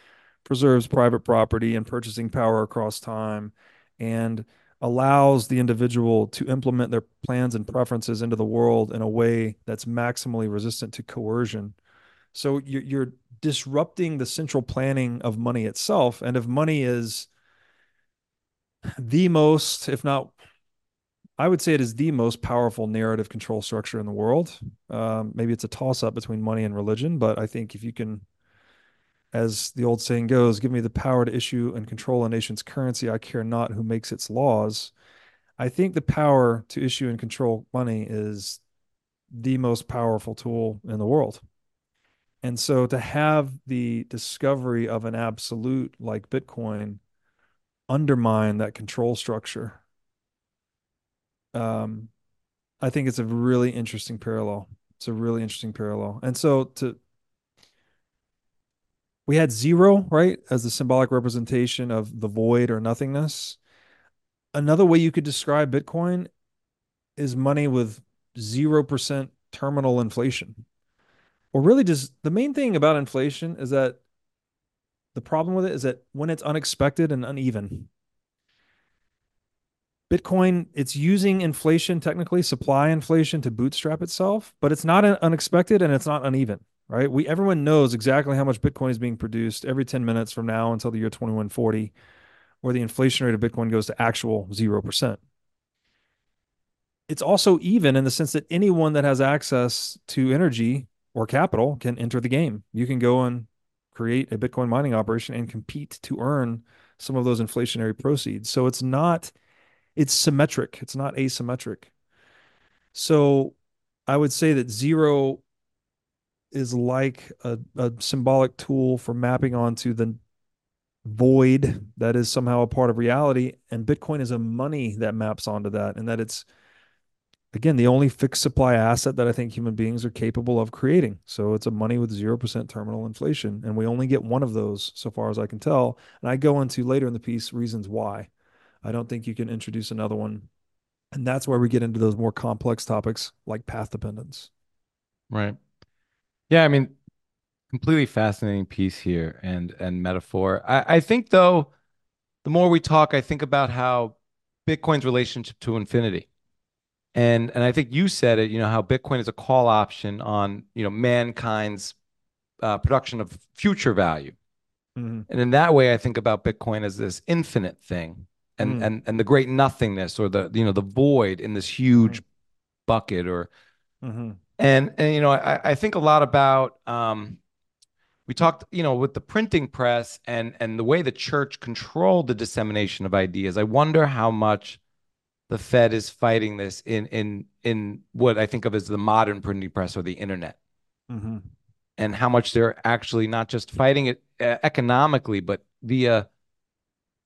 preserves private property and purchasing power across time and allows the individual to implement their plans and preferences into the world in a way that's maximally resistant to coercion. So you're, disrupting the central planning of money itself. And if money is the most, if not, I would say it is the most powerful narrative control structure in the world. Um, maybe it's a toss up between money and religion, but I think if you can, as the old saying goes, give me the power to issue and control a nation's currency, I care not who makes its laws. I think the power to issue and control money is the most powerful tool in the world. And so to have the discovery of an absolute like Bitcoin undermine that control structure, um, I think it's a really interesting parallel. It's a really interesting parallel. And so to we had zero, right, as the symbolic representation of the void or nothingness. Another way you could describe Bitcoin is money with 0% terminal inflation or really just the main thing about inflation is that the problem with it is that when it's unexpected and uneven bitcoin it's using inflation technically supply inflation to bootstrap itself but it's not unexpected and it's not uneven right we everyone knows exactly how much bitcoin is being produced every 10 minutes from now until the year 2140 where the inflation rate of bitcoin goes to actual 0% it's also even in the sense that anyone that has access to energy or capital can enter the game. You can go and create a Bitcoin mining operation and compete to earn some of those inflationary proceeds. So it's not, it's symmetric, it's not asymmetric. So I would say that zero is like a, a symbolic tool for mapping onto the void that is somehow a part of reality. And Bitcoin is a money that maps onto that, and that it's again the only fixed supply asset that I think human beings are capable of creating. So it's a money with 0% terminal inflation. And we only get one of those so far as I can tell. And I go into later in the piece reasons why. I don't think you can introduce another one. And that's where we get into those more complex topics like path dependence. Right. Yeah, I mean, completely fascinating piece here and and metaphor. I, I think though, the more we talk, I think about how Bitcoin's relationship to infinity and and I think you said it. You know how Bitcoin is a call option on you know mankind's uh, production of future value, mm-hmm. and in that way, I think about Bitcoin as this infinite thing, and mm-hmm. and and the great nothingness or the you know the void in this huge mm-hmm. bucket or. Mm-hmm. And, and you know I, I think a lot about um, we talked you know with the printing press and and the way the church controlled the dissemination of ideas i wonder how much the Fed is fighting this in in in what I think of as the modern printing press or the internet, mm-hmm. and how much they're actually not just fighting it uh, economically, but via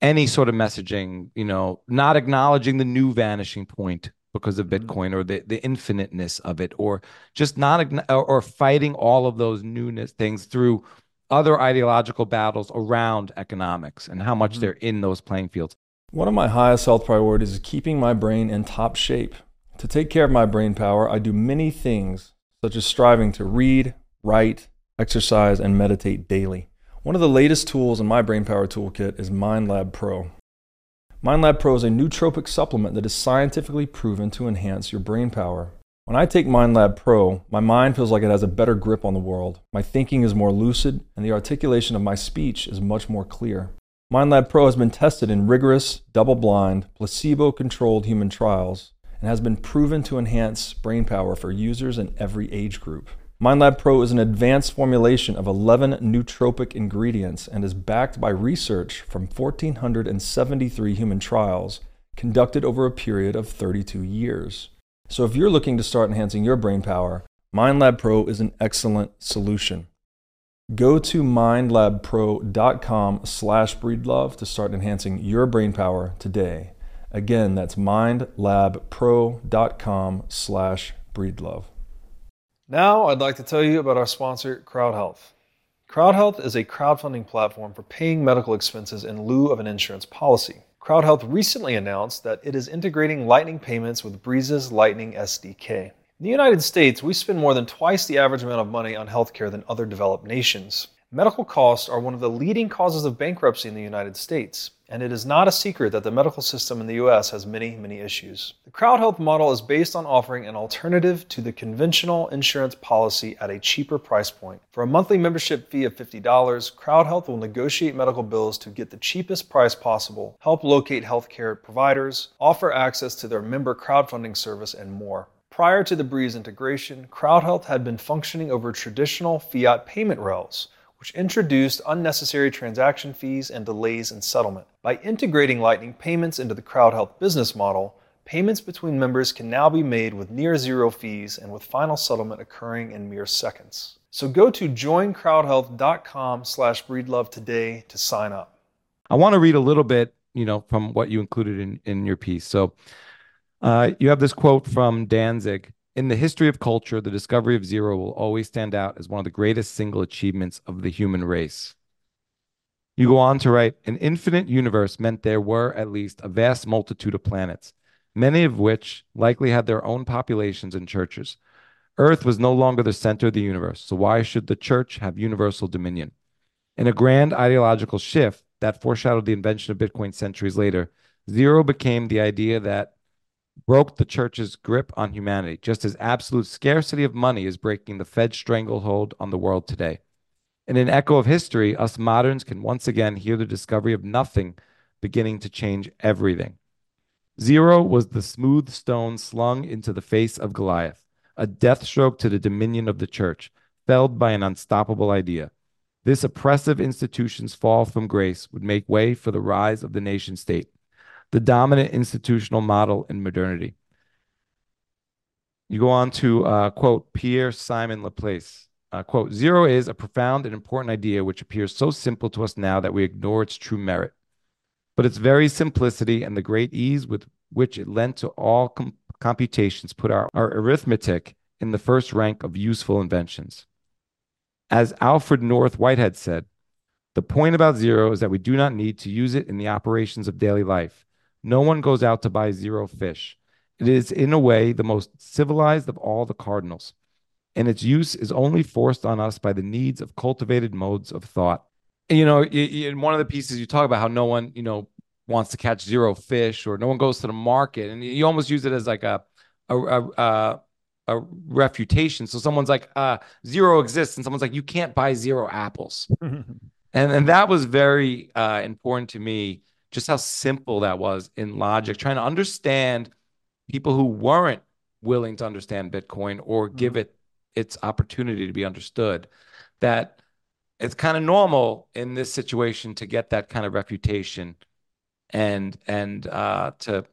any sort of messaging. You know, not acknowledging the new vanishing point because of mm-hmm. Bitcoin or the the infiniteness of it, or just not or, fighting all of those newness things through other ideological battles around economics and how much mm-hmm. they're in those playing fields. One of my highest health priorities is keeping my brain in top shape. To take care of my brain power, I do many things, such as striving to read, write, exercise, and meditate daily. One of the latest tools in my brain power toolkit is MindLab Pro. MindLab Pro is a nootropic supplement that is scientifically proven to enhance your brain power. When I take MindLab Pro, my mind feels like it has a better grip on the world. My thinking is more lucid, and the articulation of my speech is much more clear. MindLab Pro has been tested in rigorous, double blind, placebo controlled human trials and has been proven to enhance brain power for users in every age group. MindLab Pro is an advanced formulation of 11 nootropic ingredients and is backed by research from 1,473 human trials conducted over a period of 32 years. So if you're looking to start enhancing your brain power, MindLab Pro is an excellent solution. Go to mindlabpro.com slash breedlove to start enhancing your brain power today. Again, that's mindlabpro.com slash breedlove. Now, I'd like to tell you about our sponsor, CrowdHealth. CrowdHealth is a crowdfunding platform for paying medical expenses in lieu of an insurance policy. CrowdHealth recently announced that it is integrating Lightning payments with Breez's Lightning SDK. In the United States, we spend more than twice the average amount of money on healthcare than other developed nations. Medical costs are one of the leading causes of bankruptcy in the United States, and it is not a secret that the medical system in the US has many, many issues. The crowd health model is based on offering an alternative to the conventional insurance policy at a cheaper price point. For a monthly membership fee of $50, CrowdHealth will negotiate medical bills to get the cheapest price possible, help locate healthcare providers, offer access to their member crowdfunding service, and more. Prior to the Breez integration, CrowdHealth had been functioning over traditional fiat payment rails which introduced unnecessary transaction fees and delays in settlement. By integrating Lightning payments into the CrowdHealth business model, payments between members can now be made with near zero fees and with final settlement occurring in mere seconds. So go to joincrowdhealth.com slash breedlove today to sign up. I want to read a little bit, you know, from what you included in, in your piece. So uh, you have this quote from Dantzig in the history of culture, the discovery of zero will always stand out as one of the greatest single achievements of the human race. You go on to write an infinite universe meant there were at least a vast multitude of planets, many of which likely had their own populations and churches. Earth was no longer the center of the universe, so why should the church have universal dominion? In a grand ideological shift that foreshadowed the invention of Bitcoin centuries later, zero became the idea that broke the church's grip on humanity, just as absolute scarcity of money is breaking the Fed stranglehold on the world today. In an echo of history, us moderns can once again hear the discovery of nothing beginning to change everything. Zero was the smooth stone slung into the face of Goliath, a death stroke to the dominion of the church, felled by an unstoppable idea. This oppressive institution's fall from grace would make way for the rise of the nation state the dominant institutional model in modernity. You go on to uh, quote Pierre Simon Laplace. Uh, quote, zero is a profound and important idea which appears so simple to us now that we ignore its true merit. But its very simplicity and the great ease with which it lent to all com- computations put our, our arithmetic in the first rank of useful inventions. As Alfred North Whitehead said, the point about zero is that we do not need to use it in the operations of daily life. No one goes out to buy zero fish. It is, in a way, the most civilized of all the cardinals, and its use is only forced on us by the needs of cultivated modes of thought. And, you know, in one of the pieces, you talk about how no one, you know, wants to catch zero fish, or no one goes to the market, and you almost use it as like a a, a, a refutation. So someone's like, uh, zero exists, and someone's like, you can't buy zero apples. <laughs> and and that was very uh, important to me just how simple that was in logic, trying to understand people who weren't willing to understand Bitcoin or mm-hmm. give it its opportunity to be understood. That it's kind of normal in this situation to get that kind of reputation and and uh, to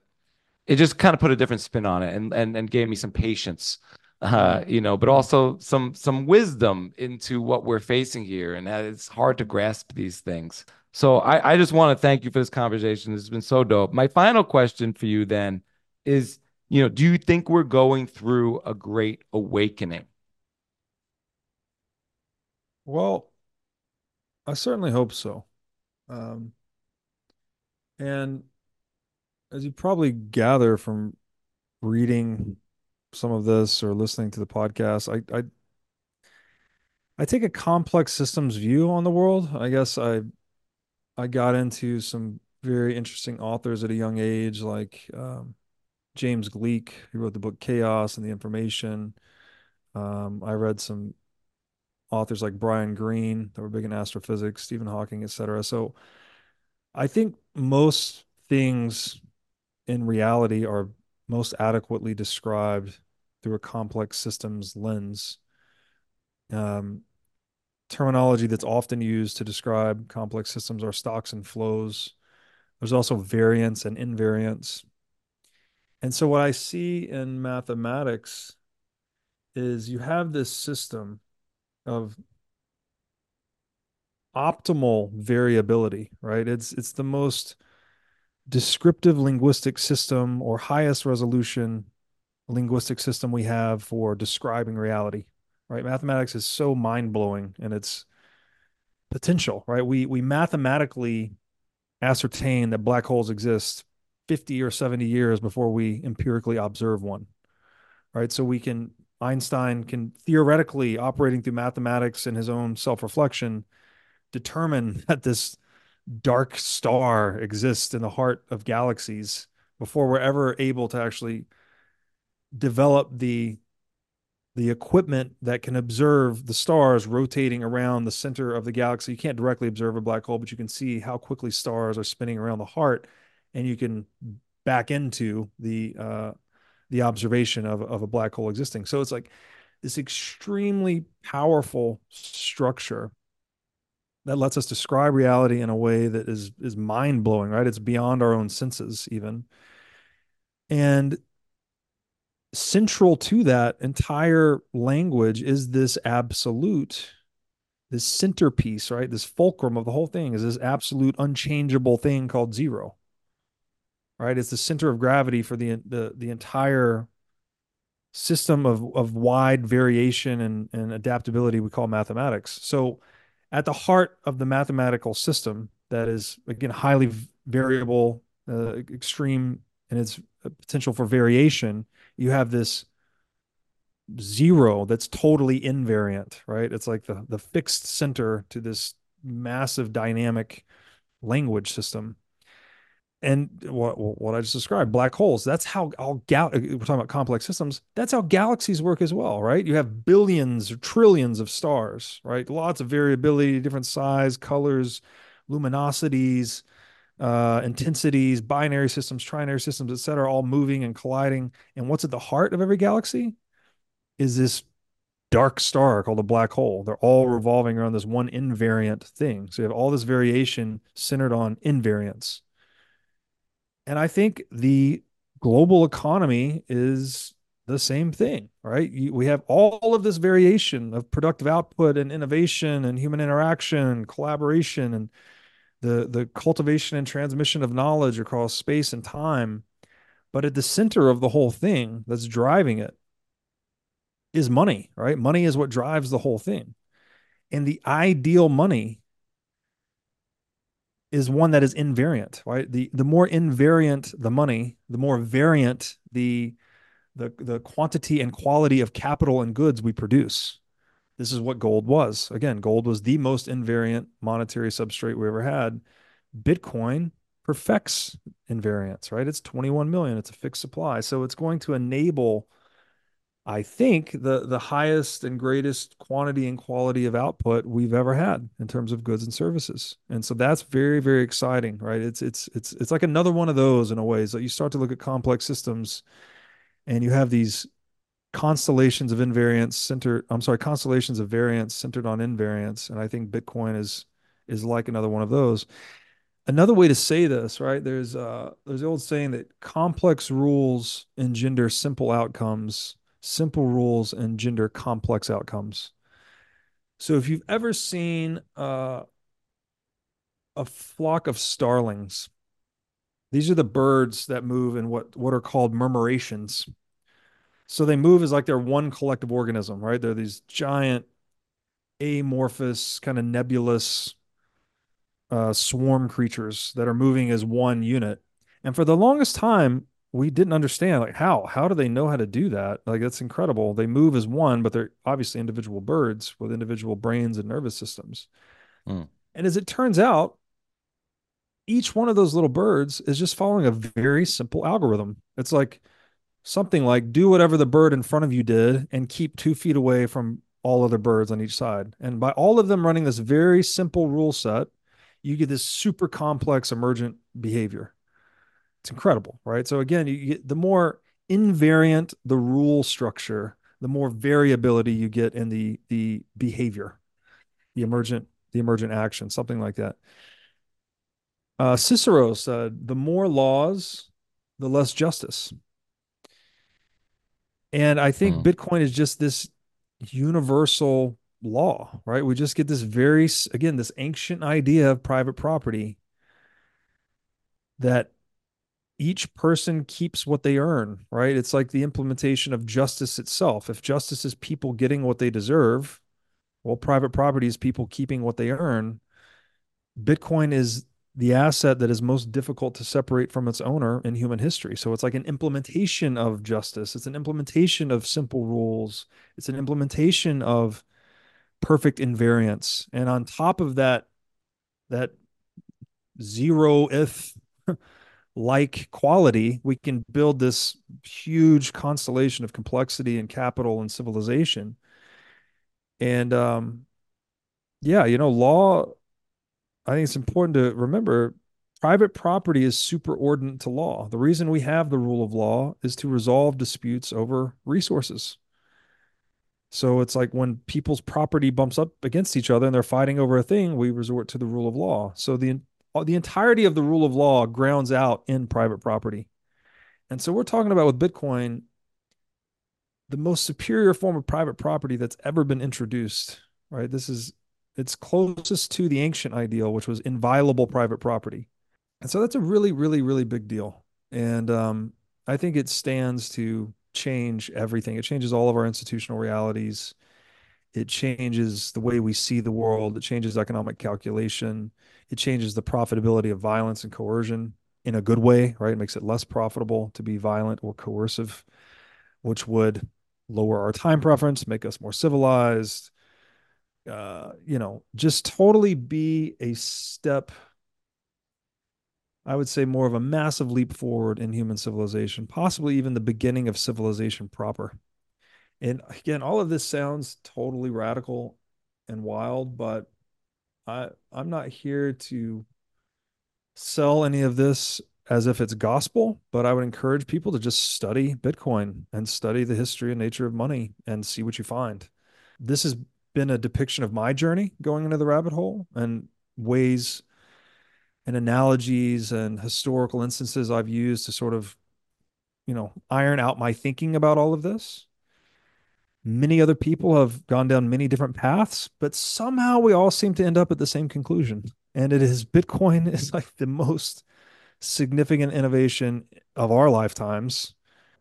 it just kind of put a different spin on it and and, and gave me some patience uh, mm-hmm. you know but also some some wisdom into what we're facing here and that it's hard to grasp these things so I, I just want to thank you for this conversation. It's been so dope. My final question for you then is, you know, do you think we're going through a great awakening? Well, I certainly hope so. Um, and as you probably gather from reading some of this or listening to the podcast, I, I I take a complex systems view on the world. I guess I I got into some very interesting authors at a young age, like um, James Gleick, who wrote the book Chaos and the Information. Um, I read some authors like Brian Greene that were big in astrophysics, Stephen Hawking, etc. So I think most things in reality are most adequately described through a complex systems lens. Um, terminology that's often used to describe complex systems are stocks and flows. There's also variance and invariance. And so, what I see in mathematics is you have this system of optimal variability, right? It's it's the most descriptive linguistic system or highest resolution linguistic system we have for describing reality right? Mathematics is so mind blowing in its potential, right? We we mathematically ascertain that black holes exist 50 or 70 years before we empirically observe one. Right. So we can, Einstein can theoretically, operating through mathematics and his own self reflection, determine <laughs> that this dark star exists in the heart of galaxies before we're ever able to actually develop the the equipment that can observe the stars rotating around the center of the galaxy. You can't directly observe a black hole, but you can see how quickly stars are spinning around the heart, and you can back into the uh, the observation of, of a black hole existing. So it's like this extremely powerful structure that lets us describe reality in a way that is is mind blowing, right? It's beyond our own senses even. And central to that entire language is this absolute this centerpiece right? This fulcrum of the whole thing is this absolute unchangeable thing called zero right? It's the center of gravity for the the, the entire system of of wide variation and, and adaptability we call mathematics. So at the heart of the mathematical system that is again highly variable uh, extreme and its potential for variation you have this zero that's totally invariant, right? It's like the the fixed center to this massive dynamic language system. And what what I just described, black holes. That's how all gal. Uh, we're talking about complex systems. That's how galaxies work as well, right? You have billions or trillions of stars, right? Lots of variability, different size, colors, luminosities, uh, intensities, binary systems, trinary systems, et cetera, all moving and colliding. And what's at the heart of every galaxy is this dark star called a black hole. They're all revolving around this one invariant thing. So you have all this variation centered on invariance. And I think the global economy is the same thing, right? we have all of this variation of productive output and innovation and human interaction and collaboration and the the cultivation and transmission of knowledge across space and time but at the center of the whole thing that's driving it is money right? Money is what drives the whole thing. And the ideal money is one that is invariant right? The the more invariant the money the more variant the the the quantity and quality of capital and goods we produce this is what gold was. Again, gold was the most invariant monetary substrate we ever had. Bitcoin perfects invariance, right? It's 21 million. It's a fixed supply. So it's going to enable, I think, the the highest and greatest quantity and quality of output we've ever had in terms of goods and services. And so that's very, very exciting, right? It's it's it's it's like another one of those in a way. So you start to look at complex systems and you have these constellations of invariance centered i'm sorry constellations of variance centered on invariance and i think bitcoin is is like another one of those. Another way to say this right there's uh there's the old saying that complex rules engender simple outcomes simple rules engender complex outcomes. So if you've ever seen uh a flock of starlings these are the birds that move in what what are called murmurations so they move as like they're one collective organism, right? They're these giant, amorphous, kind of nebulous uh, swarm creatures that are moving as one unit. And for the longest time, we didn't understand like how how do they know how to do that? Like that's incredible. They move as one, but they're obviously individual birds with individual brains and nervous systems. Mm. And as it turns out, each one of those little birds is just following a very simple algorithm. It's like something like do whatever the bird in front of you did and keep two feet away from all other birds on each side. And by all of them running this very simple rule set, you get this super complex emergent behavior. It's incredible, right? So again, you get the more invariant the rule structure, the more variability you get in the the behavior, the emergent the emergent action, something like that. Uh, Cicero said, "The more laws, the less justice." And I think mm. Bitcoin is just this universal law, right? We just get this very, again, this ancient idea of private property that each person keeps what they earn, right? It's like the implementation of justice itself. If justice is people getting what they deserve, well, private property is people keeping what they earn. Bitcoin is the asset that is most difficult to separate from its owner in human history. So it's like an implementation of justice. It's an implementation of simple rules. It's an implementation of perfect invariance. And on top of that, that zero if <laughs> like quality, we can build this huge constellation of complexity and capital and civilization. And um, yeah, you know, law, I think it's important to remember private property is superordinate to law. The reason we have the rule of law is to resolve disputes over resources. So it's like when people's property bumps up against each other and they're fighting over a thing, we resort to the rule of law. So the the entirety of the rule of law grounds out in private property. And so we're talking about with Bitcoin the most superior form of private property that's ever been introduced, right? This is it's closest to the ancient ideal, which was inviolable private property. And so that's a really, really, really big deal. And um, I think it stands to change everything. It changes all of our institutional realities. It changes the way we see the world. It changes economic calculation. It changes the profitability of violence and coercion in a good way, right? It makes it less profitable to be violent or coercive, which would lower our time preference, make us more civilized, uh, you know, just totally be a step, I would say more of a massive leap forward in human civilization, possibly even the beginning of civilization proper. And again, all of this sounds totally radical and wild, but I I'm not here to sell any of this as if it's gospel, but I would encourage people to just study Bitcoin and study the history and nature of money and see what you find. This has been a depiction of my journey going into the rabbit hole and ways and analogies and historical instances I've used to sort of, you know, iron out my thinking about all of this. Many other people have gone down many different paths, but somehow we all seem to end up at the same conclusion. And it is Bitcoin is like the most significant innovation of our lifetimes,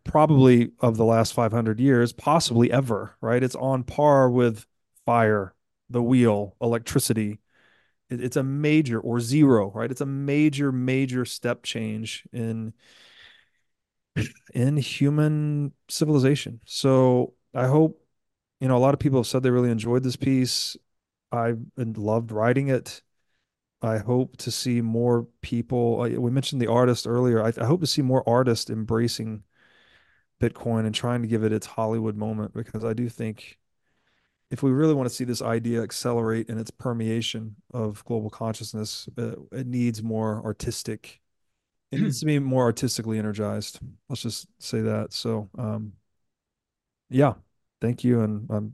probably of the last 500 years, possibly ever, right? It's on par with fire, the wheel, electricity. It, it's a major or zero, right? It's a major, major step change in in human civilization. So I hope, you know, a lot of people have said they really enjoyed this piece. I loved writing it. I hope to see more people. Uh, we mentioned the artist earlier. I, I hope to see more artists embracing Bitcoin and trying to give it its Hollywood moment because I do think if we really want to see this idea accelerate in its permeation of global consciousness, uh, it needs more artistic. It needs to be <clears throat> more artistically energized. Let's just say that. So, um, yeah, thank you, and I'm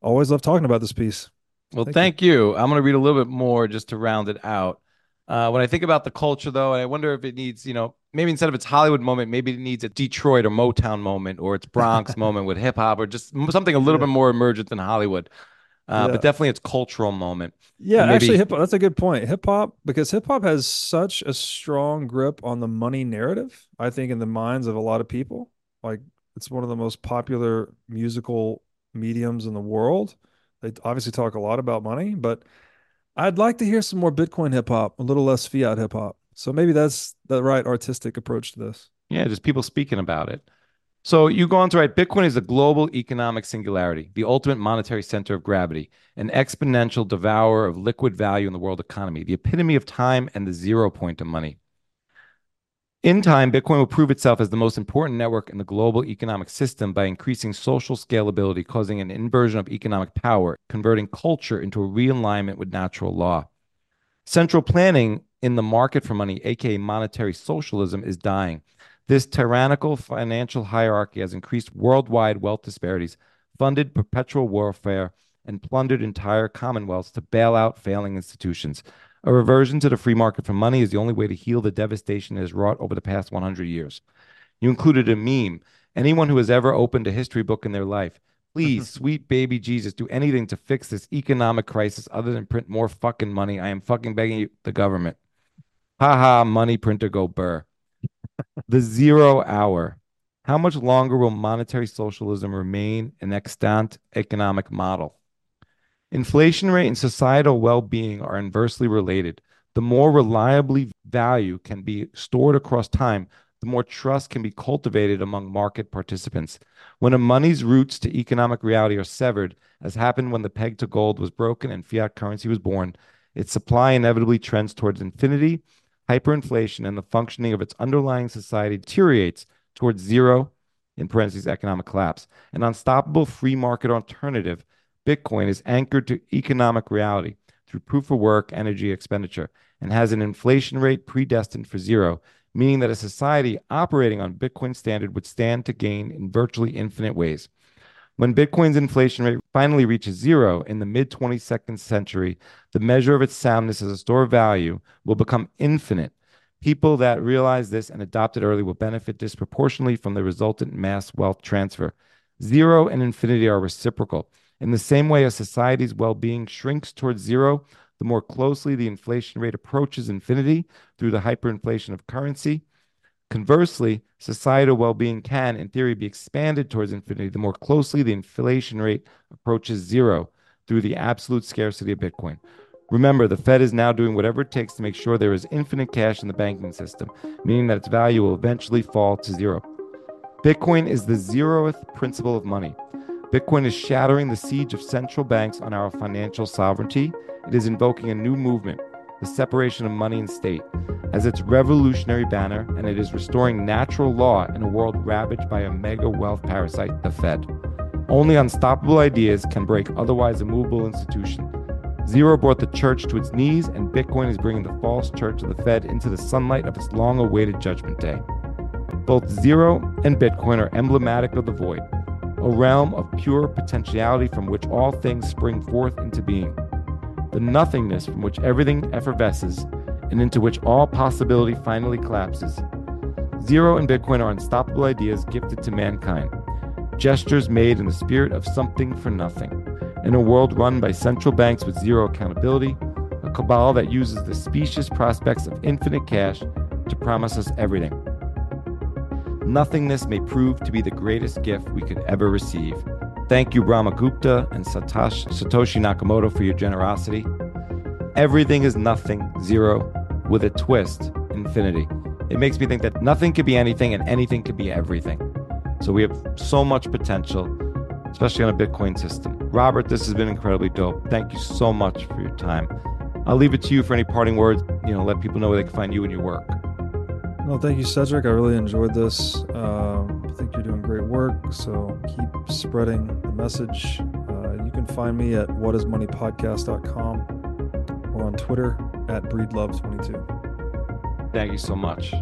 always love talking about this piece. Well, thank, thank you. you. I'm going to read a little bit more just to round it out. Uh, when I think about the culture, though, I wonder if it needs, you know, maybe instead of its Hollywood moment, maybe it needs a Detroit or Motown moment or its Bronx <laughs> moment with hip hop or just something a little yeah. bit more emergent than Hollywood. Uh, yeah. But definitely its cultural moment. Yeah, maybe... actually, hip hop. That's a good point. Hip hop, because hip hop has such a strong grip on the money narrative. I think in the minds of a lot of people, like it's one of the most popular musical mediums in the world. They obviously talk a lot about money, but I'd like to hear some more Bitcoin hip hop, a little less fiat hip hop. So maybe that's the right artistic approach to this. Yeah, just people speaking about it. So you go on to write Bitcoin is a global economic singularity, the ultimate monetary center of gravity, an exponential devourer of liquid value in the world economy, the epitome of time and the zero point of money. In time, Bitcoin will prove itself as the most important network in the global economic system by increasing social scalability, causing an inversion of economic power, converting culture into a realignment with natural law. Central planning in the market for money, aka monetary socialism, is dying. This tyrannical financial hierarchy has increased worldwide wealth disparities, funded perpetual warfare, and plundered entire commonwealths to bail out failing institutions. A reversion to the free market for money is the only way to heal the devastation it has wrought over the past 100 years. You included a meme. Anyone who has ever opened a history book in their life, please, <laughs> sweet baby Jesus, do anything to fix this economic crisis other than print more fucking money. I am fucking begging you, the government. Ha ha, money printer go burr. <laughs> the zero hour. How much longer will monetary socialism remain an extant economic model? Inflation rate and societal well being are inversely related. The more reliably value can be stored across time, the more trust can be cultivated among market participants. When a money's roots to economic reality are severed, as happened when the peg to gold was broken and fiat currency was born, its supply inevitably trends towards infinity, hyperinflation, and the functioning of its underlying society deteriorates towards zero, in parentheses, economic collapse. An unstoppable free market alternative, Bitcoin, is anchored to economic reality through proof of work energy expenditure and has an inflation rate predestined for zero, meaning that a society operating on Bitcoin standard would stand to gain in virtually infinite ways. When Bitcoin's inflation rate finally reaches zero in the mid 22nd century, the measure of its soundness as a store of value will become infinite. People that realize this and adopt it early will benefit disproportionately from the resultant mass wealth transfer. Zero and infinity are reciprocal. In the same way a society's well being shrinks towards zero, the more closely the inflation rate approaches infinity through the hyperinflation of currency. Conversely, societal well being can, in theory, be expanded towards infinity the more closely the inflation rate approaches zero through the absolute scarcity of Bitcoin. Remember, the Fed is now doing whatever it takes to make sure there is infinite cash in the banking system, meaning that its value will eventually fall to zero. Bitcoin is the zeroth principle of money. Bitcoin is shattering the siege of central banks on our financial sovereignty. It is invoking a new movement, the separation of money and state, as its revolutionary banner, and it is restoring natural law in a world ravaged by a mega wealth parasite, the Fed. Only unstoppable ideas can break otherwise immovable institutions. Zero brought the church to its knees, and Bitcoin is bringing the false church of the Fed into the sunlight of its long awaited judgment day. Both Zero and Bitcoin are emblematic of the void, a realm of pure potentiality from which all things spring forth into being, the nothingness from which everything effervesces, and into which all possibility finally collapses. Zero and Bitcoin are unstoppable ideas gifted to mankind, gestures made in the spirit of something for nothing. In a world run by central banks with zero accountability, a cabal that uses the specious prospects of infinite cash to promise us everything. Nothingness may prove to be the greatest gift we could ever receive. Thank you, Brahmagupta and Satoshi Nakamoto, for your generosity. Everything is nothing, zero, with a twist, infinity. It makes me think that nothing could be anything and anything could be everything. So we have so much potential, especially on a Bitcoin system. Robert, this has been incredibly dope. Thank you so much for your time. I'll leave it to you for any parting words. You know, let people know where they can find you and your work. No, thank you, Cedric. I really enjoyed this. Um, I think you're doing great work. So keep spreading the message. Uh, you can find me at whatismoneypodcast.com or on Twitter at breedlove22. Thank you so much.